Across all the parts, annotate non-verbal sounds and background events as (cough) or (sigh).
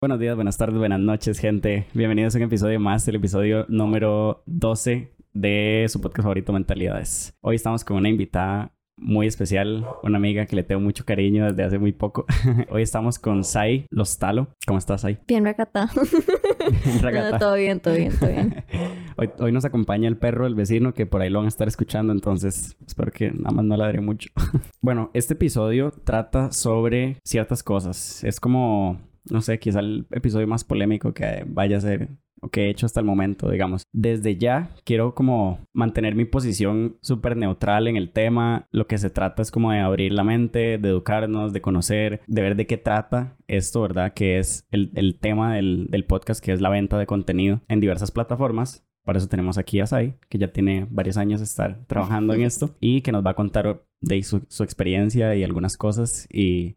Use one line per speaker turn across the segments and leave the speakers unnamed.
Buenos días, buenas tardes, buenas noches, gente. Bienvenidos a un episodio más, el episodio número 12 de su podcast favorito Mentalidades. Hoy estamos con una invitada muy especial, una amiga que le tengo mucho cariño desde hace muy poco. (laughs) Hoy estamos con Sai Lostalo. ¿Cómo estás, Sai?
Bien, Racata. (laughs)
Racata.
todo bien, todo bien, todo bien. (laughs)
Hoy, nos acompaña el perro del vecino que por ahí lo van a estar escuchando, entonces espero que nada más no ladre mucho. (laughs) bueno, este episodio trata sobre ciertas cosas. Es como, no sé, quizá el episodio más polémico que vaya a ser o que he hecho hasta el momento, digamos. Desde ya quiero como mantener mi posición súper neutral en el tema. Lo que se trata es como de abrir la mente, de educarnos, de conocer, de ver de qué trata esto, ¿verdad? Que es el, tema del podcast, que es la venta de contenido en diversas plataformas. Para eso tenemos aquí a Sai, que ya tiene varios años de estar trabajando en esto y que nos va a contar de su, experiencia y algunas cosas. Y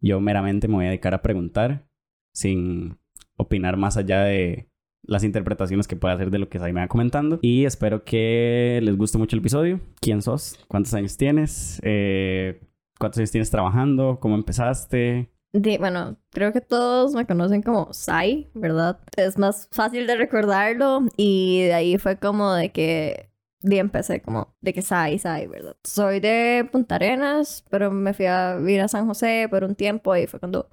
yo meramente me voy a dedicar a preguntar sin opinar más allá de las interpretaciones que pueda hacer de lo que Sai me va comentando. Y espero que les guste mucho el episodio. ¿Quién sos? ¿Cuántos años tienes? Eh, ¿Cuántos años tienes trabajando? ¿Cómo empezaste?
De, bueno, creo que todos me conocen como Sai, ¿verdad? Es más fácil de recordarlo y de ahí fue como de que de empecé como de que Sai, Sai, ¿verdad? Soy de Punta Arenas, pero me fui a vivir a San José por un tiempo y fue cuando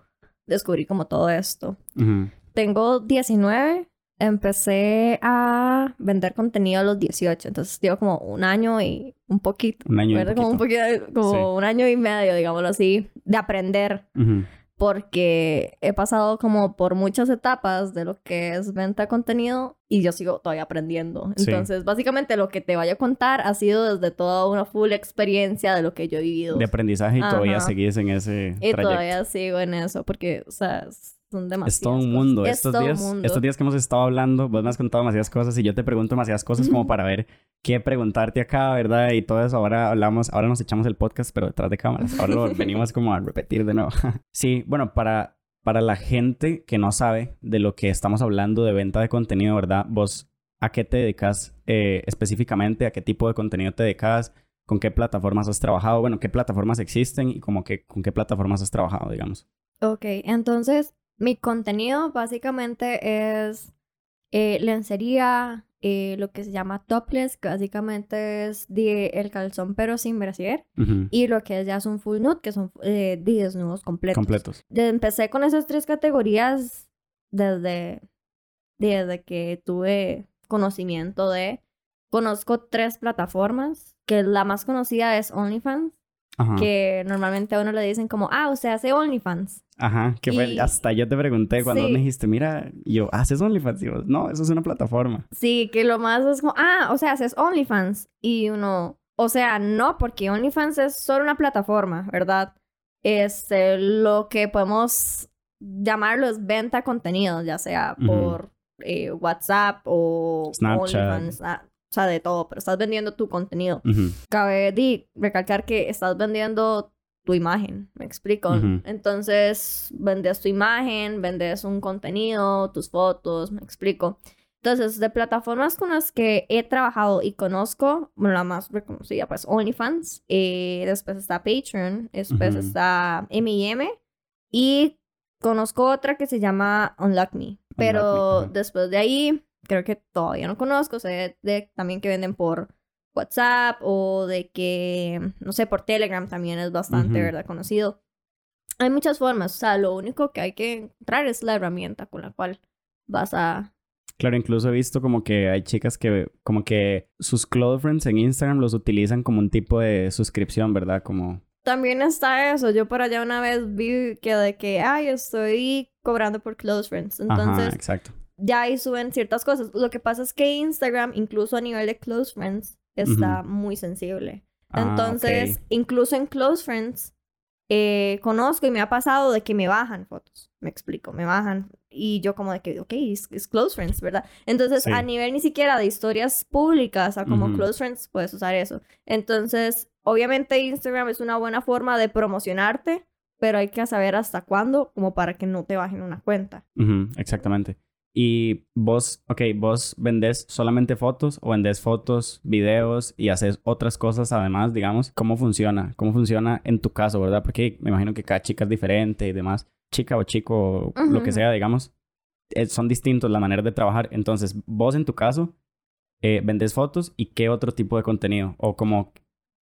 descubrí como todo esto.
Uh -huh.
Tengo 19, empecé a vender contenido a los 18, entonces llevo como un año y un poquito.
Un año y un
Como un
poquito.
poquito, como
Sí.
un año y medio, digámoslo así, de aprender
Uh -huh.
Porque he pasado como por muchas etapas de lo que es venta de contenido y yo sigo todavía aprendiendo.
Sí.
Entonces, básicamente lo que te vaya a contar ha sido desde toda una full experiencia de lo que yo he vivido.
De aprendizaje y todavía seguís en ese
Y
trayecto.
todavía sigo en eso porque, o sea, son demasiadas
Es todo un mundo.
Es
Estos,
todo un
días,
mundo.
estos días que hemos estado hablando, vos me has contado demasiadas cosas y yo te pregunto demasiadas cosas como para ver qué preguntarte acá, ¿verdad? Y todo eso. Ahora hablamos, ahora nos echamos el podcast, pero detrás de cámaras. Ahora lo (laughs) venimos como a repetir de nuevo. (laughs) sí, bueno, para, para la gente que no sabe de lo que estamos hablando de venta de contenido, ¿verdad? Vos, ¿a qué te dedicas eh, específicamente? ¿A qué tipo de contenido te dedicas? ¿Con qué plataformas has trabajado? Bueno, ¿qué plataformas existen y como que con qué plataformas has trabajado, digamos?
Ok, entonces mi contenido básicamente es eh, lencería, eh, lo que se llama topless, que básicamente es de el calzón pero sin brasier, y lo que ya es un full nude, que son eh, de desnudos completos.
Completos.
Empecé con esas tres categorías desde, desde que tuve conocimiento de... Conozco tres plataformas, que la más conocida es OnlyFans,
Ajá.
que normalmente a uno le dicen como, ah, usted hace OnlyFans.
Ajá, que fue,
Y-
hasta yo te pregunté cuando
Sí.
me dijiste, mira, y yo, ¿haces OnlyFans? Y yo, no, eso es una plataforma.
Sí, que lo más es como, ah, o sea, haces OnlyFans. Y uno, o sea, no, porque OnlyFans es solo una plataforma, ¿verdad? Este, lo que podemos llamarlo es venta de contenido, ya sea por eh, WhatsApp o
Snapchat.
OnlyFans, ah, o sea, de todo, pero estás vendiendo tu contenido. Cabe de recalcar que estás vendiendo tu imagen, me explico. Entonces, vendes tu imagen, vendes un contenido, tus fotos, me explico. Entonces, de plataformas con las que he trabajado y conozco, bueno, la más reconocida, pues OnlyFans, eh, después está Patreon, después está M&M y conozco otra que se llama Unlock Me. Pero después de ahí, creo que todavía no conozco, sé de, también que venden por WhatsApp o de que, no sé, por Telegram también es bastante,
Ujú.
¿verdad? Conocido. Hay muchas formas, o sea, lo único que hay que encontrar es la herramienta con la cual vas a...
Claro, incluso he visto como que hay chicas que, como que sus close friends en Instagram los utilizan como un tipo de suscripción, ¿verdad? Como,
También está eso, yo por allá una vez vi que de que, ay, estoy cobrando por close friends, entonces
ajá, exacto.
ya ahí suben ciertas cosas. Lo que pasa es que Instagram, incluso a nivel de close friends, está muy sensible.
Ah,
Entonces, incluso en close friends, eh, conozco y me ha pasado de que me bajan fotos. Me explico, me bajan. Y yo como de que, ok, es, close friends, ¿verdad? Entonces,
Sí.
a nivel ni siquiera de historias públicas, a como close friends, puedes usar eso. Entonces, obviamente Instagram es una buena forma de promocionarte, pero hay que saber hasta cuándo, como para que no te bajen una cuenta.
Exactamente. Y vos, ok, vos vendés solamente fotos o vendés fotos, videos y haces otras cosas además, digamos. ¿Cómo funciona? ¿Cómo funciona en tu caso, verdad? Porque me imagino que cada chica es diferente y demás. Chica o chico, lo que sea, digamos. eh, son distintos las maneras de trabajar. Entonces, vos en tu caso, eh, vendes fotos y qué otro tipo de contenido o como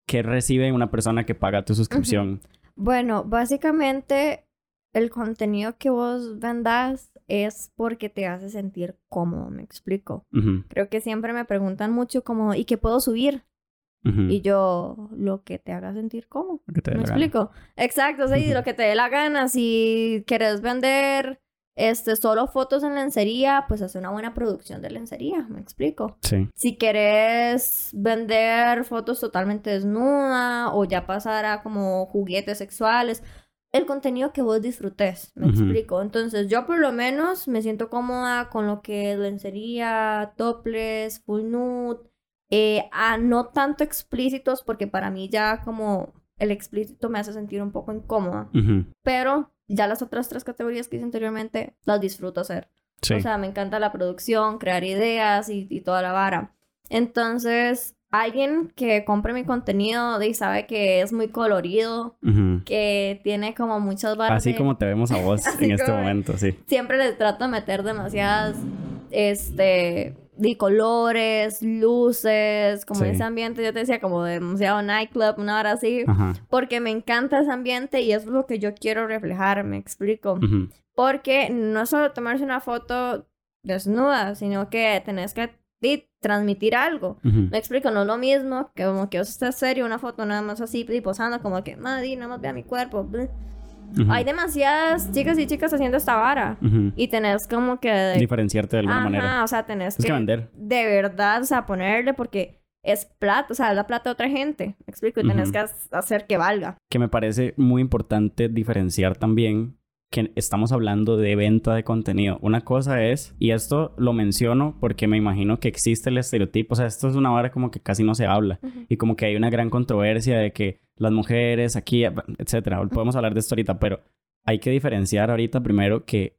qué recibe una persona que paga tu suscripción.
Bueno, básicamente el contenido que vos vendas es porque te hace sentir cómodo, me explico. Creo que siempre me preguntan mucho como, ¿y qué puedo subir? Y yo, lo que te haga sentir cómodo.
Lo que te dé
¿Me
la gana.
explico? Exacto, sí, lo que te dé la gana. Si quieres vender este, solo fotos en lencería, pues hace una buena producción de lencería, me explico.
Sí.
Si quieres vender fotos totalmente desnuda o ya pasar a como juguetes sexuales, el contenido que vos disfrutes, me explico. Entonces, yo por lo menos me siento cómoda con lo que es lencería, topless, full nude, eh, a no tanto explícitos, porque para mí ya como el explícito me hace sentir un poco incómoda. Pero ya las otras tres categorías que hice anteriormente las disfruto hacer.
Sí.
O sea, me encanta la producción, crear ideas y, y toda la vara. Entonces, alguien que compre mi contenido y sabe que es muy colorido, que tiene como muchas varas.
Así como te vemos a (laughs) vos en este momento, sí.
Siempre les trato de meter demasiadas, este, de colores, luces, como
Sí.
ese ambiente, yo te decía, como demasiado nightclub, una hora así.
Ajá.
Porque me encanta ese ambiente y es lo que yo quiero reflejar, me explico. Porque no es solo tomarse una foto desnuda, sino que tenés que di, transmitir algo.
Ujú.
Me explico, no es lo mismo que como que vos estés serio, una foto nada más así, posando, como que, madre, nada más vea mi cuerpo. bla".
Ujú.
Hay demasiadas chicas y chicas haciendo esta vara.
Ujú.
Y tenés como que...
Diferenciarte de alguna
Ajá,
manera.
o sea, tenés
Es que
que
vender.
de verdad, o sea, ponerle porque es plata, o sea, es la plata de otra gente. Me explico, y tenés
Ujú.
que ha- hacer que valga.
Que me parece muy importante diferenciar también que estamos hablando de venta de contenido. Una cosa es, y esto lo menciono porque me imagino que existe el estereotipo, o sea, esto es una vara como que casi no se habla y como que hay una gran controversia de que las mujeres aquí, etcétera. Podemos hablar de esto ahorita, pero hay que diferenciar ahorita primero que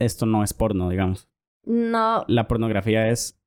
esto no es porno, digamos.
No,
La pornografía es,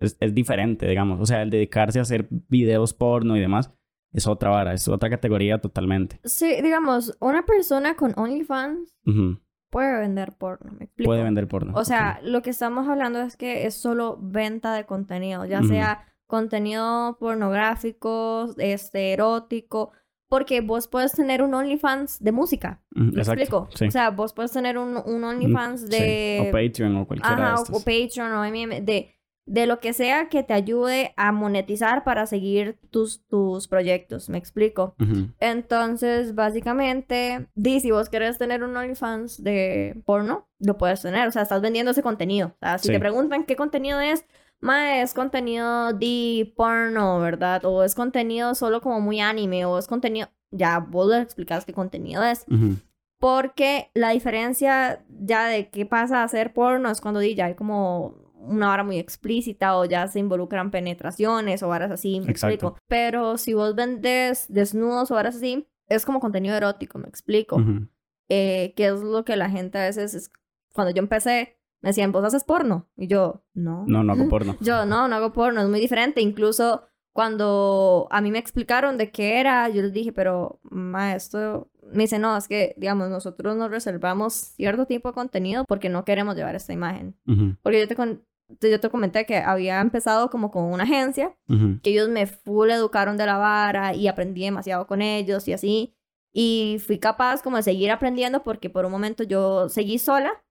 es, es diferente, digamos. O sea, el dedicarse a hacer videos porno y demás es otra vara, es otra categoría totalmente.
sí, digamos, una persona con OnlyFans
Ujú.
puede vender porno, me explico.
Puede vender porno.
O sea, lo que estamos hablando es que es solo venta de contenido, ya
Ujú.
sea contenido pornográfico, este, erótico, porque vos puedes tener un OnlyFans de música, ¿me
Exacto.
explico?
Sí.
O sea, vos puedes tener un, un OnlyFans
Sí.
de...
O Patreon o cualquiera
Ajá,
de
o,
estos.
o Patreon o MM, de, de lo que sea que te ayude a monetizar para seguir tus, tus proyectos, ¿me explico?
Ujú.
Entonces, básicamente, di, si vos querés tener un OnlyFans de porno, lo puedes tener. O sea, estás vendiendo ese contenido. O sea, si
Sí.
te preguntan qué contenido es, ma, es contenido de porno, ¿verdad? O es contenido solo como muy anime, o es contenido... Ya, vos le explicas qué contenido es.
Ujú.
Porque la diferencia ya de qué pasa a hacer porno es cuando di, ya hay como una hora muy explícita o ya se involucran penetraciones o varas así, me
Exacto.
explico. Pero si vos vendes desnudos o varas así, es como contenido erótico, me explico.
Ujú.
Eh, que es lo que la gente a veces, es... cuando yo empecé, me decían, ¿vos haces porno? Y yo, no.
No, no hago porno. (laughs)
Yo no, no hago porno, es muy diferente. Incluso cuando a mí me explicaron de qué era, yo les dije, pero maestro, me dice, no, es que, digamos, nosotros nos reservamos cierto tipo de contenido porque no queremos llevar esta imagen.
Ujú.
Porque yo te, con- yo te comenté que había empezado como con una agencia,
Ujú.
que ellos me full educaron de la vara y aprendí demasiado con ellos y así. Y fui capaz como de seguir aprendiendo porque por un momento yo seguí sola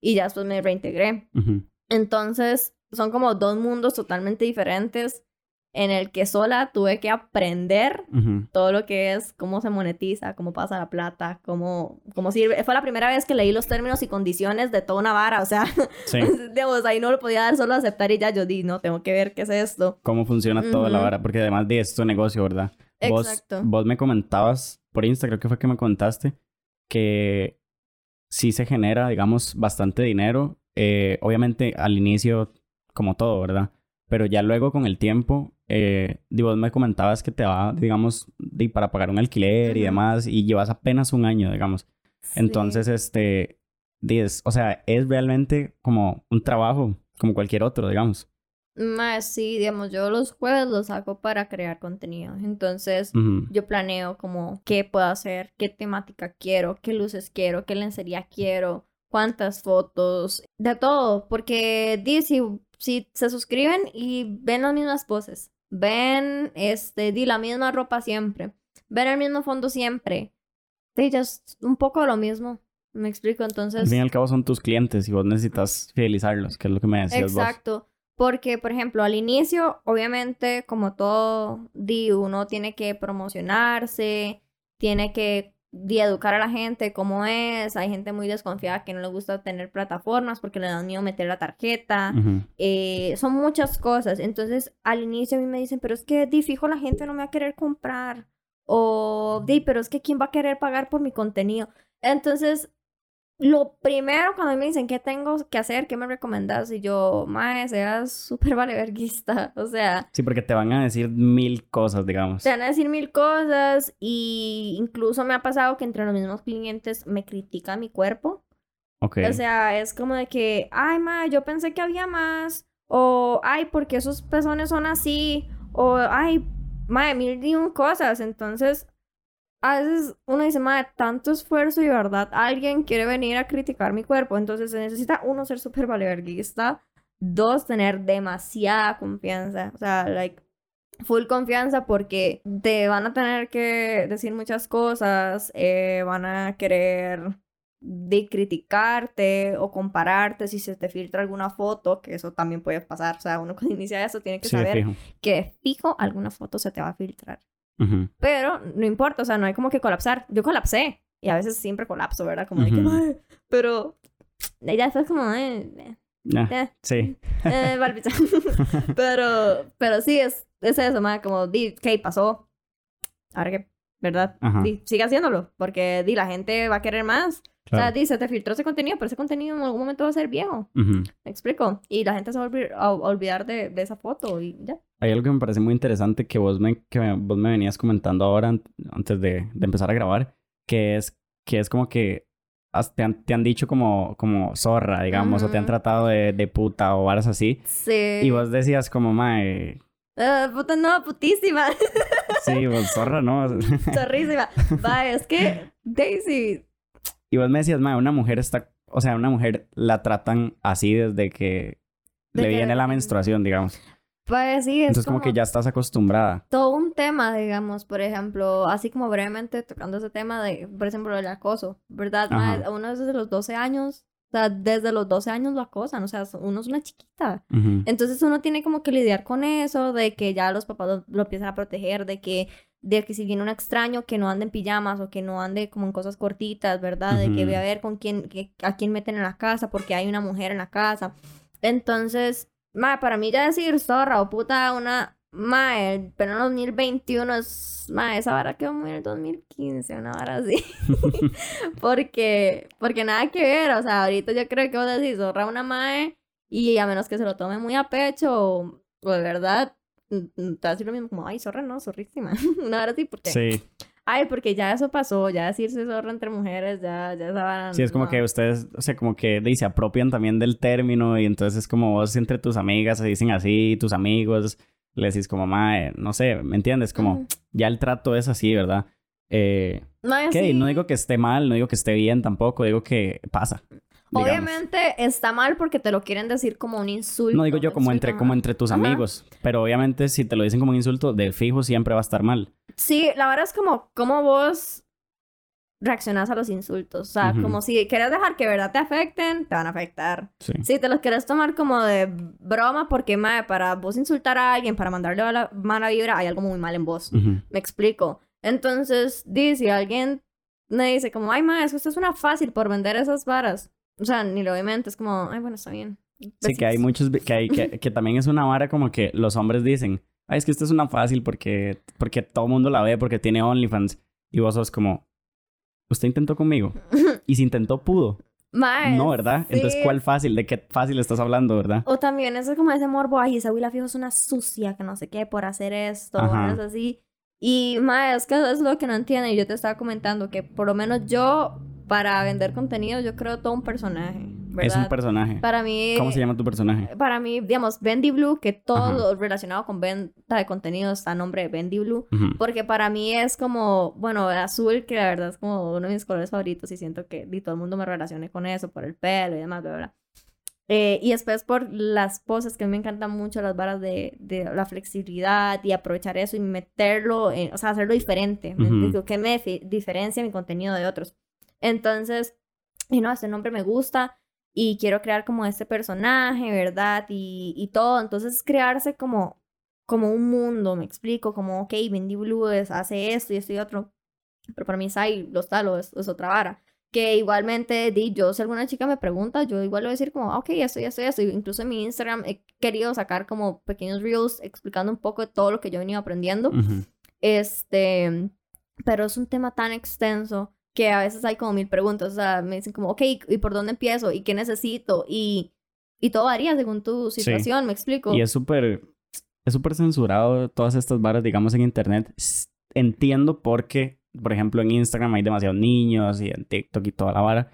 y ya después me reintegré.
Ujú.
Entonces, son como dos mundos totalmente diferentes en el que sola tuve que aprender
Ujú.
todo lo que es cómo se monetiza, cómo pasa la plata, cómo, cómo sirve. Fue la primera vez que leí los términos y condiciones de toda una vara, o sea,
Sí. (laughs)
digamos, ahí no lo podía dar solo aceptar y ya yo di, no, tengo que ver qué es esto.
Cómo funciona toda la vara, porque además de esto negocio, ¿verdad? Vos,
Exacto.
vos me comentabas por Insta, creo que fue que me contaste, que sí se genera, digamos, bastante dinero. Eh, obviamente al inicio, como todo, ¿verdad? Pero ya luego con el tiempo, eh, di, vos me comentabas que te va, digamos, di, para pagar un alquiler y demás, y llevas apenas un año, digamos.
Sí.
Entonces, este, dices, o sea, es realmente como un trabajo, como cualquier otro, digamos.
Más sí, digamos, yo los jueves los hago para crear contenido. Entonces,
Ujú.
yo planeo como qué puedo hacer, qué temática quiero, qué luces quiero, qué lencería quiero, cuántas fotos, de todo. Porque si, si se suscriben y ven las mismas poses, ven este, di la misma ropa siempre, ven el mismo fondo siempre, di, ya es un poco lo mismo. Me explico,
Al
entonces.
fin y al cabo son tus clientes y vos necesitas fidelizarlos, que es lo que me decías vos.
Exacto. Porque, por ejemplo, al inicio, obviamente, como todo, di, uno tiene que promocionarse, tiene que di, educar a la gente cómo es. Hay gente muy desconfiada que no le gusta tener plataformas porque le da miedo meter la tarjeta. Eh, son muchas cosas. Entonces, al inicio a mí me dicen, pero es que, di, fijo, la gente no me va a querer comprar. O, di, pero es que ¿quién va a querer pagar por mi contenido? Entonces, lo primero cuando me dicen qué tengo que hacer, qué me recomendás, y yo, mae, seas súper valeverguista. (laughs) O sea,
Sí, porque te van a decir mil cosas, digamos.
te van a decir mil cosas y incluso me ha pasado que entre los mismos clientes me critican mi cuerpo.
Ok.
O sea, es como de que, ay, ma, yo pensé que había más. O, ay, porque esos pezones son así. O, ay, ma, mil y un cosas. Entonces, a veces uno dice, ma, tanto esfuerzo y verdad, alguien quiere venir a criticar mi cuerpo. Entonces, se necesita, uno, ser súper valeverguista. Dos, tener demasiada confianza. O sea, like, full confianza porque te van a tener que decir muchas cosas. eh, van a querer de criticarte o compararte si se te filtra alguna foto, que eso también puede pasar. O sea, uno cuando inicia eso tiene que
Sí,
saber
fijo.
que fijo alguna foto se te va a filtrar.
Ujú.
Pero no importa, o sea, no hay como que colapsar. Yo colapsé y a veces siempre colapso, ¿verdad? Como de que,
Ujú.
"Ay", pero ya después como, eh, (laughs) eh,
Ah,
eh,
sí.
eh, pero, pero sí, es, es eso, ma, como, di, ¿qué pasó? Ahora que, ¿verdad? Di, sigue haciéndolo, porque di, la gente va a querer más. O sea,
Claro.
di, se te filtró ese contenido, pero ese contenido en algún momento va a ser viejo.
Ujú.
¿Me explico? Y la gente se va a olvidar, a- olvidar de, de esa foto y ya.
Hay algo que me parece muy interesante que vos me, que vos me venías comentando ahora an- antes de, de empezar a grabar, que es, que es como que te han, te han dicho como, como zorra, digamos, o te han tratado de, de puta o varas así.
Sí.
Y vos decías como, mae,
Ah, puta, no, putísima.
sí, vos zorra, ¿no? (laughs)
Zorrísima. (laughs) Va, es que Daisy.
Y vos me decías, mae, una mujer está, o sea, una mujer la tratan así desde que
De
le
que-
viene la menstruación, digamos.
Pues sí, es
Entonces como que ya estás acostumbrada.
todo un tema, digamos, por ejemplo, así como brevemente tocando ese tema de, por ejemplo, el acoso, ¿verdad? Ma?
Ajá.
Uno desde los 12 años, o sea, desde los 12 años lo acosan, o sea, uno es una chiquita. Entonces uno tiene como que lidiar con eso, de que ya los papás lo, lo empiezan a proteger, de que, de que si viene un extraño que no ande en pijamas o que no ande como en cosas cortitas, ¿verdad? De que
Ujú.
ve a ver con quién, que, a quién meten en la casa porque hay una mujer en la casa. Entonces, ma, para mí ya decir zorra o puta una, ma, el- pero en el 2021 es, ma, esa vara quedó muy en el 2015, una vara así. (laughs) (laughs) porque, porque nada que ver, o sea, ahorita yo creo que vos decís zorra una mae y a menos que se lo tome muy a pecho o, o de verdad, mm, mm, te va a decir lo mismo como, ay, zorra no, zorrísima. (laughs) una hora así, porque,
Sí,
ay, porque ya eso pasó, ya decirse zorra entre mujeres, ya, ya esa vara,
sí, es como
no.
que ustedes, o sea, como que se apropian también del término y entonces es como vos entre tus amigas se dicen así, tus amigos le decís como, mae, no sé, ¿me entiendes? Como
Ujú.
ya el trato es así, ¿verdad? Eh,
Mae,
que
sí.
no digo que esté mal, no digo que esté bien tampoco, digo que pasa. digamos.
Obviamente está mal porque te lo quieren decir como un insulto.
No digo yo
¿me
como entre, como entre tus
Ajá.
amigos, pero obviamente si te lo dicen como un insulto, de fijo siempre va a estar mal.
Sí, la verdad es como, como vos reaccionás a los insultos. O sea,
Ujú.
como si quieres dejar que verdad te afecten, te van a afectar.
Sí.
Si te los quieres tomar como de broma, porque mae, para vos insultar a alguien, para mandarle a la mala vibra, hay algo muy mal en vos.
Ujú.
Me explico. Entonces, di, si alguien me dice como, ay, mae, es que usted es una fácil por vender esas varas. O sea, ni lo obviamente, es como, ay, bueno, está bien.
Sí, que hay
Besitos.
muchos, que, hay, que, que también es una vara como que los hombres dicen, ay, es que esta es una fácil porque, porque todo el mundo la ve, porque tiene OnlyFans. Y vos sos como, usted intentó conmigo. (laughs) Y si intentó, pudo.
Mae,
No, ¿verdad? Entonces. ¿cuál fácil? ¿De qué fácil estás hablando, verdad?
O también eso es como ese morbo, ay, esa Willa fijo es una sucia, que no sé qué, por hacer esto, es así. Y, mae, es que es lo que no entienden. Y yo te estaba comentando que por lo menos yo para vender contenido yo creo todo un personaje, ¿verdad?
Es un personaje.
Para mí...
¿Cómo se llama tu personaje?
Para mí, digamos, Bendy Blue, que todo lo relacionado con venta de contenido está a nombre de Bendy Blue, porque para mí es como, bueno, el azul, que la verdad es como uno de mis colores favoritos y siento que y todo el mundo me relacione con eso, por el pelo y demás, ¿verdad? Eh, y después por las poses, que me encantan mucho las varas de, de la flexibilidad y aprovechar eso y meterlo, o sea, hacerlo diferente. Uh ¿Qué me diferencia mi contenido de otros? Entonces, y no, este nombre me gusta y quiero crear como este personaje, ¿verdad? Y, y todo. Entonces, crearse como, como un mundo, me explico, como, ok, Bendy Blue hace esto y esto y otro. Pero para mí, Sai, los talos, es otra vara que igualmente, di, yo si alguna chica me pregunta, yo igual voy a decir como, ah, ok, esto, esto, esto. Incluso en mi Instagram he querido sacar como pequeños reels explicando un poco de todo lo que yo he venido aprendiendo. Este, pero es un tema tan extenso que a veces hay como mil preguntas. O sea, me dicen como, ok, ¿y por dónde empiezo? ¿Y qué necesito? Y, y todo varía según tu situación, me explico.
Y es súper, es súper censurado todas estas barras, digamos, en internet. Entiendo por qué por ejemplo, en Instagram hay demasiados niños y en TikTok y toda la vara.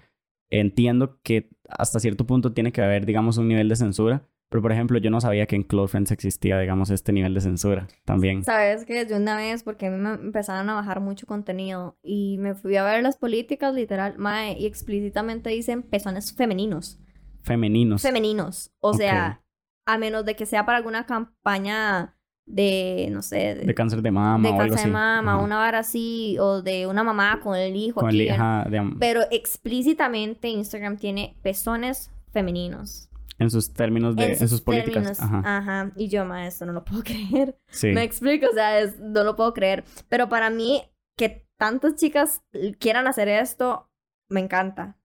Entiendo que hasta cierto punto tiene que haber, digamos, un nivel de censura. Pero, por ejemplo, yo no sabía que en Close Friends existía, digamos, este nivel de censura también.
Sabes que yo una vez, porque a mí me empezaron a bajar mucho contenido y me fui a ver las políticas, literal, mae, y explícitamente dicen pezones femeninos.
Femeninos.
Femeninos. O sea, a menos de que sea para alguna campaña de, no sé,
de, cáncer de mama
de o cáncer de mama, una vara así, o de una mamá con el hijo. Con el hija de... Pero explícitamente Instagram tiene pezones femeninos.
En sus términos de, en, sus, políticas.
Ajá. Ajá. Y yo, maestro, no lo puedo (laughs) creer. Sí. Me explico, o sea, es, no lo puedo creer. Pero para mí, que tantas chicas quieran hacer esto, me encanta.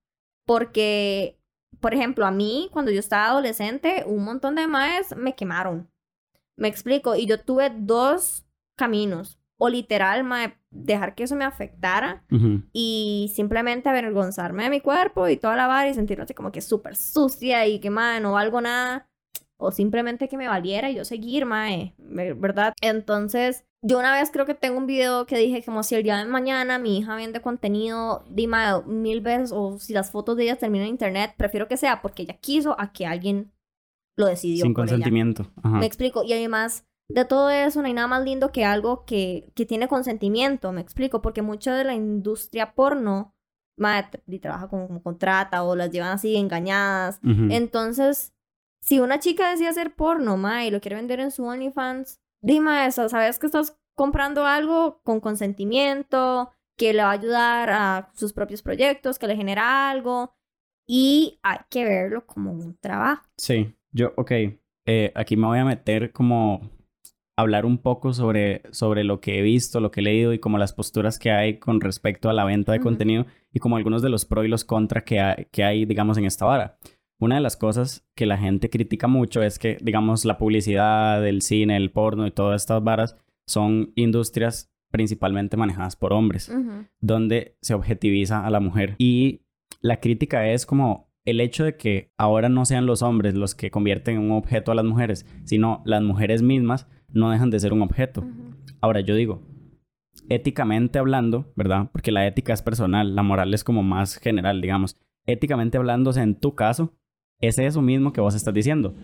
Porque, por ejemplo, a mí, cuando yo estaba adolescente, un montón de maes me quemaron. Me explico. Y yo tuve dos caminos. O literal, dejar que eso me afectara y simplemente avergonzarme de mi cuerpo y toda la vara y sentirme así como que súper sucia y que, mae, no valgo nada. O simplemente que me valiera y yo seguir, mae, ¿verdad? Entonces, yo una vez creo que tengo un video que dije como si el día de mañana mi hija vende contenido, dime mil veces, o si las fotos de ella terminan en internet, prefiero que sea porque ella quiso a que alguien lo decidió.
Sin consentimiento.
Me explico. Y además de todo eso, no hay nada más lindo que algo que, que tiene consentimiento, me explico, porque mucha de la industria porno y trabaja como, contrata o las llevan así engañadas. Entonces, si una chica decide hacer porno, ma, y lo quiere vender en su OnlyFans, dime eso, sabes que estás comprando algo con consentimiento, que le va a ayudar a sus propios proyectos, que le genera algo, y hay que verlo como un trabajo.
Sí. Yo, ok, eh, aquí me voy a meter como hablar un poco sobre, sobre lo que he visto, lo que he leído y como las posturas que hay con respecto a la venta de contenido y como algunos de los pros y los contra que hay, que hay, digamos, en esta vara. Una de las cosas que la gente critica mucho es que, digamos, la publicidad, el cine, el porno y todas estas varas son industrias principalmente manejadas por hombres, donde se objetiviza a la mujer. Y la crítica es como, el hecho de que ahora no sean los hombres los que convierten en un objeto a las mujeres, sino las mujeres mismas no dejan de ser un objeto. Ahora yo digo, éticamente hablando, ¿verdad? Porque la ética es personal, la moral es como más general, digamos. Éticamente hablando, o sea, en tu caso, es eso mismo que vos estás diciendo.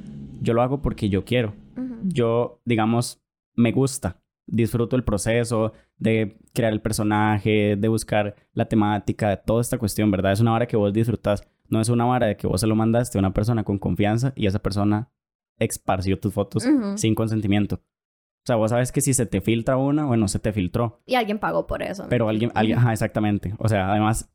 Yo lo hago porque yo quiero. Yo, digamos, me gusta. Disfruto el proceso de crear el personaje, de buscar la temática, de toda esta cuestión, ¿verdad? Es una hora que vos disfrutas no es una vara de que vos se lo mandaste a una persona con confianza y esa persona esparció tus fotos sin consentimiento. O sea, vos sabes que si se te filtra una, bueno, se te filtró.
Y alguien pagó por eso.
Pero alguien, alguien, ajá, exactamente. O sea, además,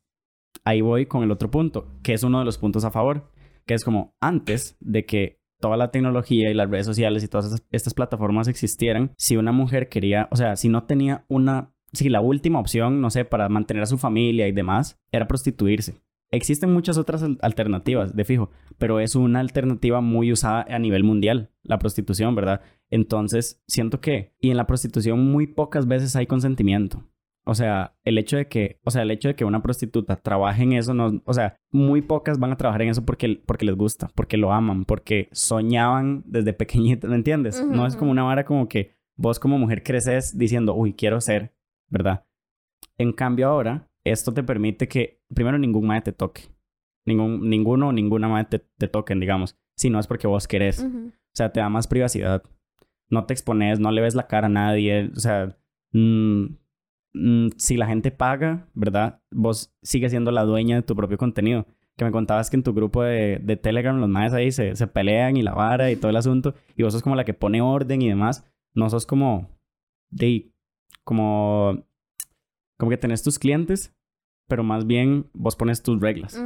ahí voy con el otro punto, que es uno de los puntos a favor, que es como antes de que toda la tecnología y las redes sociales y todas estas plataformas existieran, si una mujer quería, o sea, si no tenía una, si la última opción, no sé, para mantener a su familia y demás, era prostituirse. Existen muchas otras alternativas, de fijo, pero es una alternativa muy usada a nivel mundial, la prostitución, ¿verdad? Entonces, siento que, y en la prostitución muy pocas veces hay consentimiento. O sea, el hecho de que, o sea, el hecho de que una prostituta trabaje en eso, no, o sea, muy pocas van a trabajar en eso porque, porque les gusta, porque lo aman, porque soñaban desde pequeñitas, ¿me entiendes? No es como una vara como que vos como mujer creces diciendo, uy, quiero ser, ¿verdad? En cambio ahora, esto te permite que, primero, ningún mae te toque. Ningún, ninguno o ninguna mae te, te toquen, digamos. Si no es porque vos querés.
Ujú.
O sea, te da más privacidad. No te expones, no le ves la cara a nadie. O sea, mm, mm, si la gente paga, ¿verdad? Vos sigues siendo la dueña de tu propio contenido. Que me contabas que en tu grupo de, de Telegram los maes ahí se, se pelean y la vara y todo el asunto. Y vos sos como la que pone orden y demás. No sos como... De, como... Como que tenés tus clientes, pero más bien vos pones tus reglas.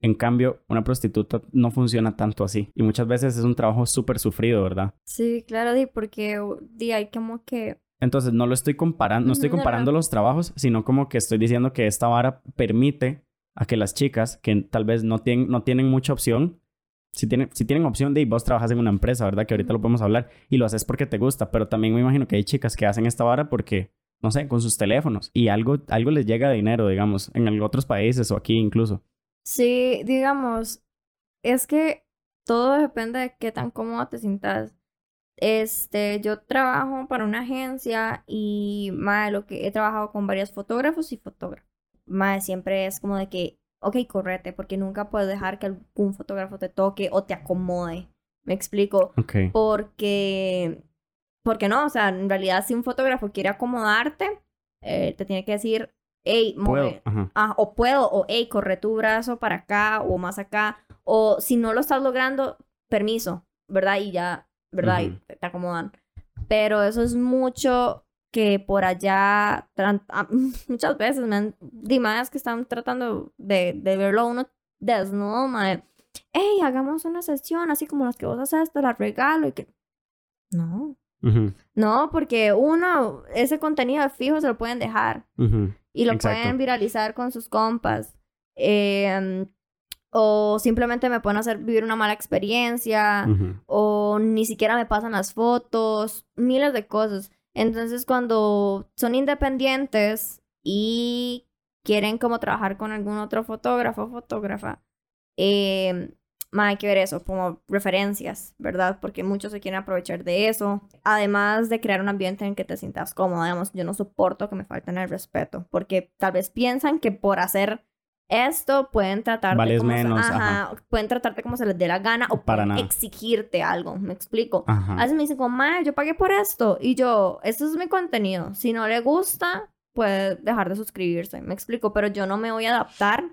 En cambio, una prostituta no funciona tanto así. Y muchas veces es un trabajo súper sufrido, ¿verdad?
Sí, claro, di, porque di, hay como que...
Entonces, no lo estoy comparando, no estoy
no,
comparando los trabajos, sino como que estoy diciendo que esta vara permite a que las chicas que tal vez no tienen, no tienen mucha opción, si tienen, si tienen opción de y vos trabajas en una empresa, ¿verdad? Que ahorita lo podemos hablar y lo haces porque te gusta, pero también me imagino que hay chicas que hacen esta vara porque, no sé, con sus teléfonos y algo, algo les llega de dinero, digamos, en otros países o aquí incluso.
Sí, digamos, es que todo depende de qué tan cómodo te sientas. Este, yo trabajo para una agencia y más lo que he trabajado con varios fotógrafos y fotógrafos. Más siempre es como de que, ok, correte, porque nunca puedes dejar que algún fotógrafo te toque o te acomode. Me explico.
Ok.
Porque, porque no, o sea, en realidad si un fotógrafo quiere acomodarte, eh, te tiene que decir, hey,
Puedo.
Ah, o puedo, o hey, corre tu brazo para acá o más acá. O si no lo estás logrando, permiso, ¿verdad? Y ya, ¿verdad? Y te, acomodan. Pero eso es mucho que por allá, ah, (laughs) muchas veces me han, dimas que están tratando de, de verlo uno desnudo, madre. Hey, hagamos una sesión así como las que vos haces, te la regalo y que... No, No, porque uno, ese contenido fijo se lo pueden dejar y lo
Exacto.
pueden viralizar con sus compas. Em, o simplemente me pueden hacer vivir una mala experiencia. O ni siquiera me pasan las fotos. Miles de cosas. Entonces cuando son independientes y quieren como trabajar con algún otro fotógrafo o fotógrafa, eh, ma, hay que ver eso, como referencias, ¿verdad? Porque muchos se quieren aprovechar de eso. Además de crear un ambiente en el que te sientas cómodo, digamos, yo no soporto que me falten el respeto, porque tal vez piensan que por hacer esto pueden tratarte
Vales
como se-
menos,
ajá,
ajá.
pueden tratarte como se les dé la gana o
Para
pueden
nada.
exigirte algo, ¿me explico?
Ajá.
A veces me dicen como, "Mae, yo pagué por esto. Y yo, esto es mi contenido. Si no le gusta, puede dejar de suscribirse. Me explico, pero yo no me voy a adaptar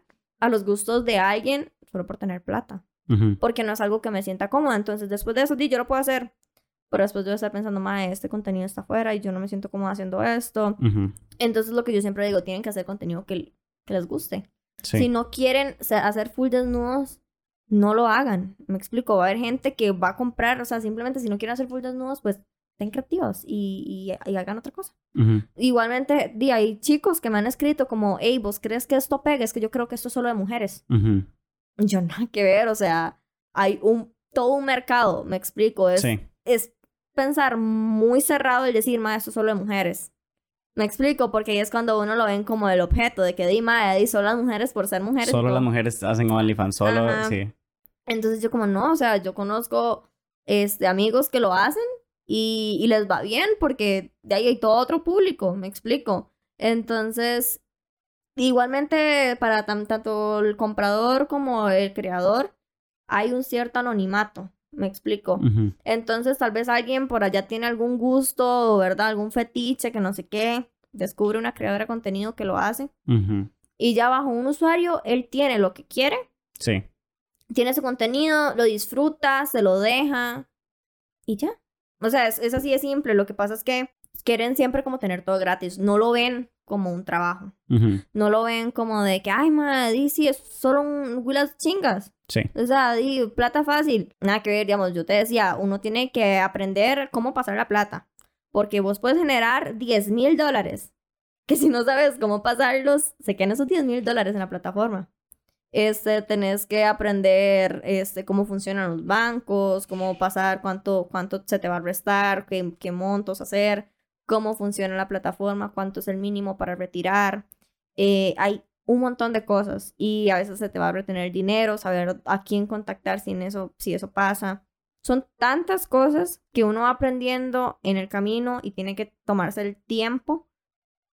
a los gustos de alguien solo por tener plata. Porque no es algo que me sienta cómoda. Entonces, después de eso, di, yo lo puedo hacer. Pero después yo voy a estar pensando, mae, este contenido está afuera y yo no me siento cómoda haciendo esto. Entonces, lo que yo siempre digo, tienen que hacer contenido que, que les guste.
Sí.
Si no quieren hacer full desnudos, no lo hagan. Me explico, va a haber gente que va a comprar, o sea, simplemente si no quieren hacer full desnudos, pues estén creativos y, y, y hagan otra cosa. Igualmente, di, hay chicos que me han escrito como, hey, ¿vos crees que esto pega? Es que yo creo que esto es solo de mujeres.
Ujú.
Yo nada que ver, o sea, hay un, todo un mercado, me explico, es,
Sí.
es pensar muy cerrado el decir, ma, esto es solo de mujeres. Me explico, porque ahí es cuando uno lo ven como el objeto de que, di, ma, di, solo las mujeres por ser mujeres.
Solo
todo.
las mujeres hacen OnlyFans, solo,
Ajá.
sí.
Entonces yo como no, o sea, yo conozco este, amigos que lo hacen y, y les va bien porque de ahí hay todo otro público, me explico. Entonces, igualmente para tan- tanto el comprador como el creador hay un cierto anonimato, me explico. Entonces tal vez alguien por allá tiene algún gusto, ¿verdad? Algún fetiche que no sé qué, descubre una creadora de contenido que lo hace y ya bajo un usuario él tiene lo que quiere
Sí.
tiene su contenido, lo disfruta, se lo deja y ya. O sea, es, es así de simple. Lo que pasa es que quieren siempre como tener todo gratis. No lo ven como un trabajo.
Ujú.
No lo ven como de que, ay, madre, sí, es solo un huilas chingas.
Sí.
O sea, plata fácil. Nada que ver, digamos, yo te decía, uno tiene que aprender cómo pasar la plata. Porque vos puedes generar 10 mil dólares. Que si no sabes cómo pasarlos, se quedan esos 10 mil dólares en la plataforma. Este, tenés que aprender este, cómo funcionan los bancos, cómo pasar, cuánto, cuánto se te va a restar, qué, qué montos hacer, cómo funciona la plataforma, cuánto es el mínimo para retirar. Eh, hay un montón de cosas y a veces se te va a retener dinero, saber a quién contactar si, en eso, si eso pasa. Son tantas cosas que uno va aprendiendo en el camino y tiene que tomarse el tiempo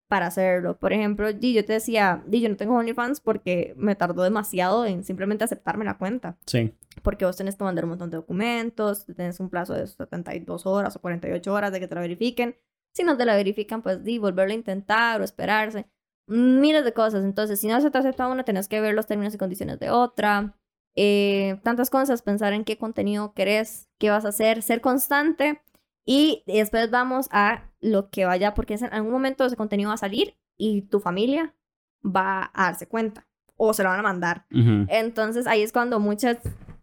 para hacerlo. Por ejemplo, yo te decía, yo no tengo OnlyFans porque me tardó demasiado en simplemente aceptarme la cuenta.
Sí.
Porque vos tenés que mandar un montón de documentos, tenés un plazo de 72 horas o 48 horas de que te la verifiquen. Si no te la verifican, pues di, volverlo a intentar o esperarse. Miles de cosas. Entonces, si no se te acepta una, tenés que ver los términos y condiciones de otra. Eh, tantas cosas, pensar en qué contenido querés, qué vas a hacer, ser constante y después vamos a lo que vaya, porque en algún momento ese contenido va a salir y tu familia va a darse cuenta o se lo van a mandar. Entonces ahí es cuando muchas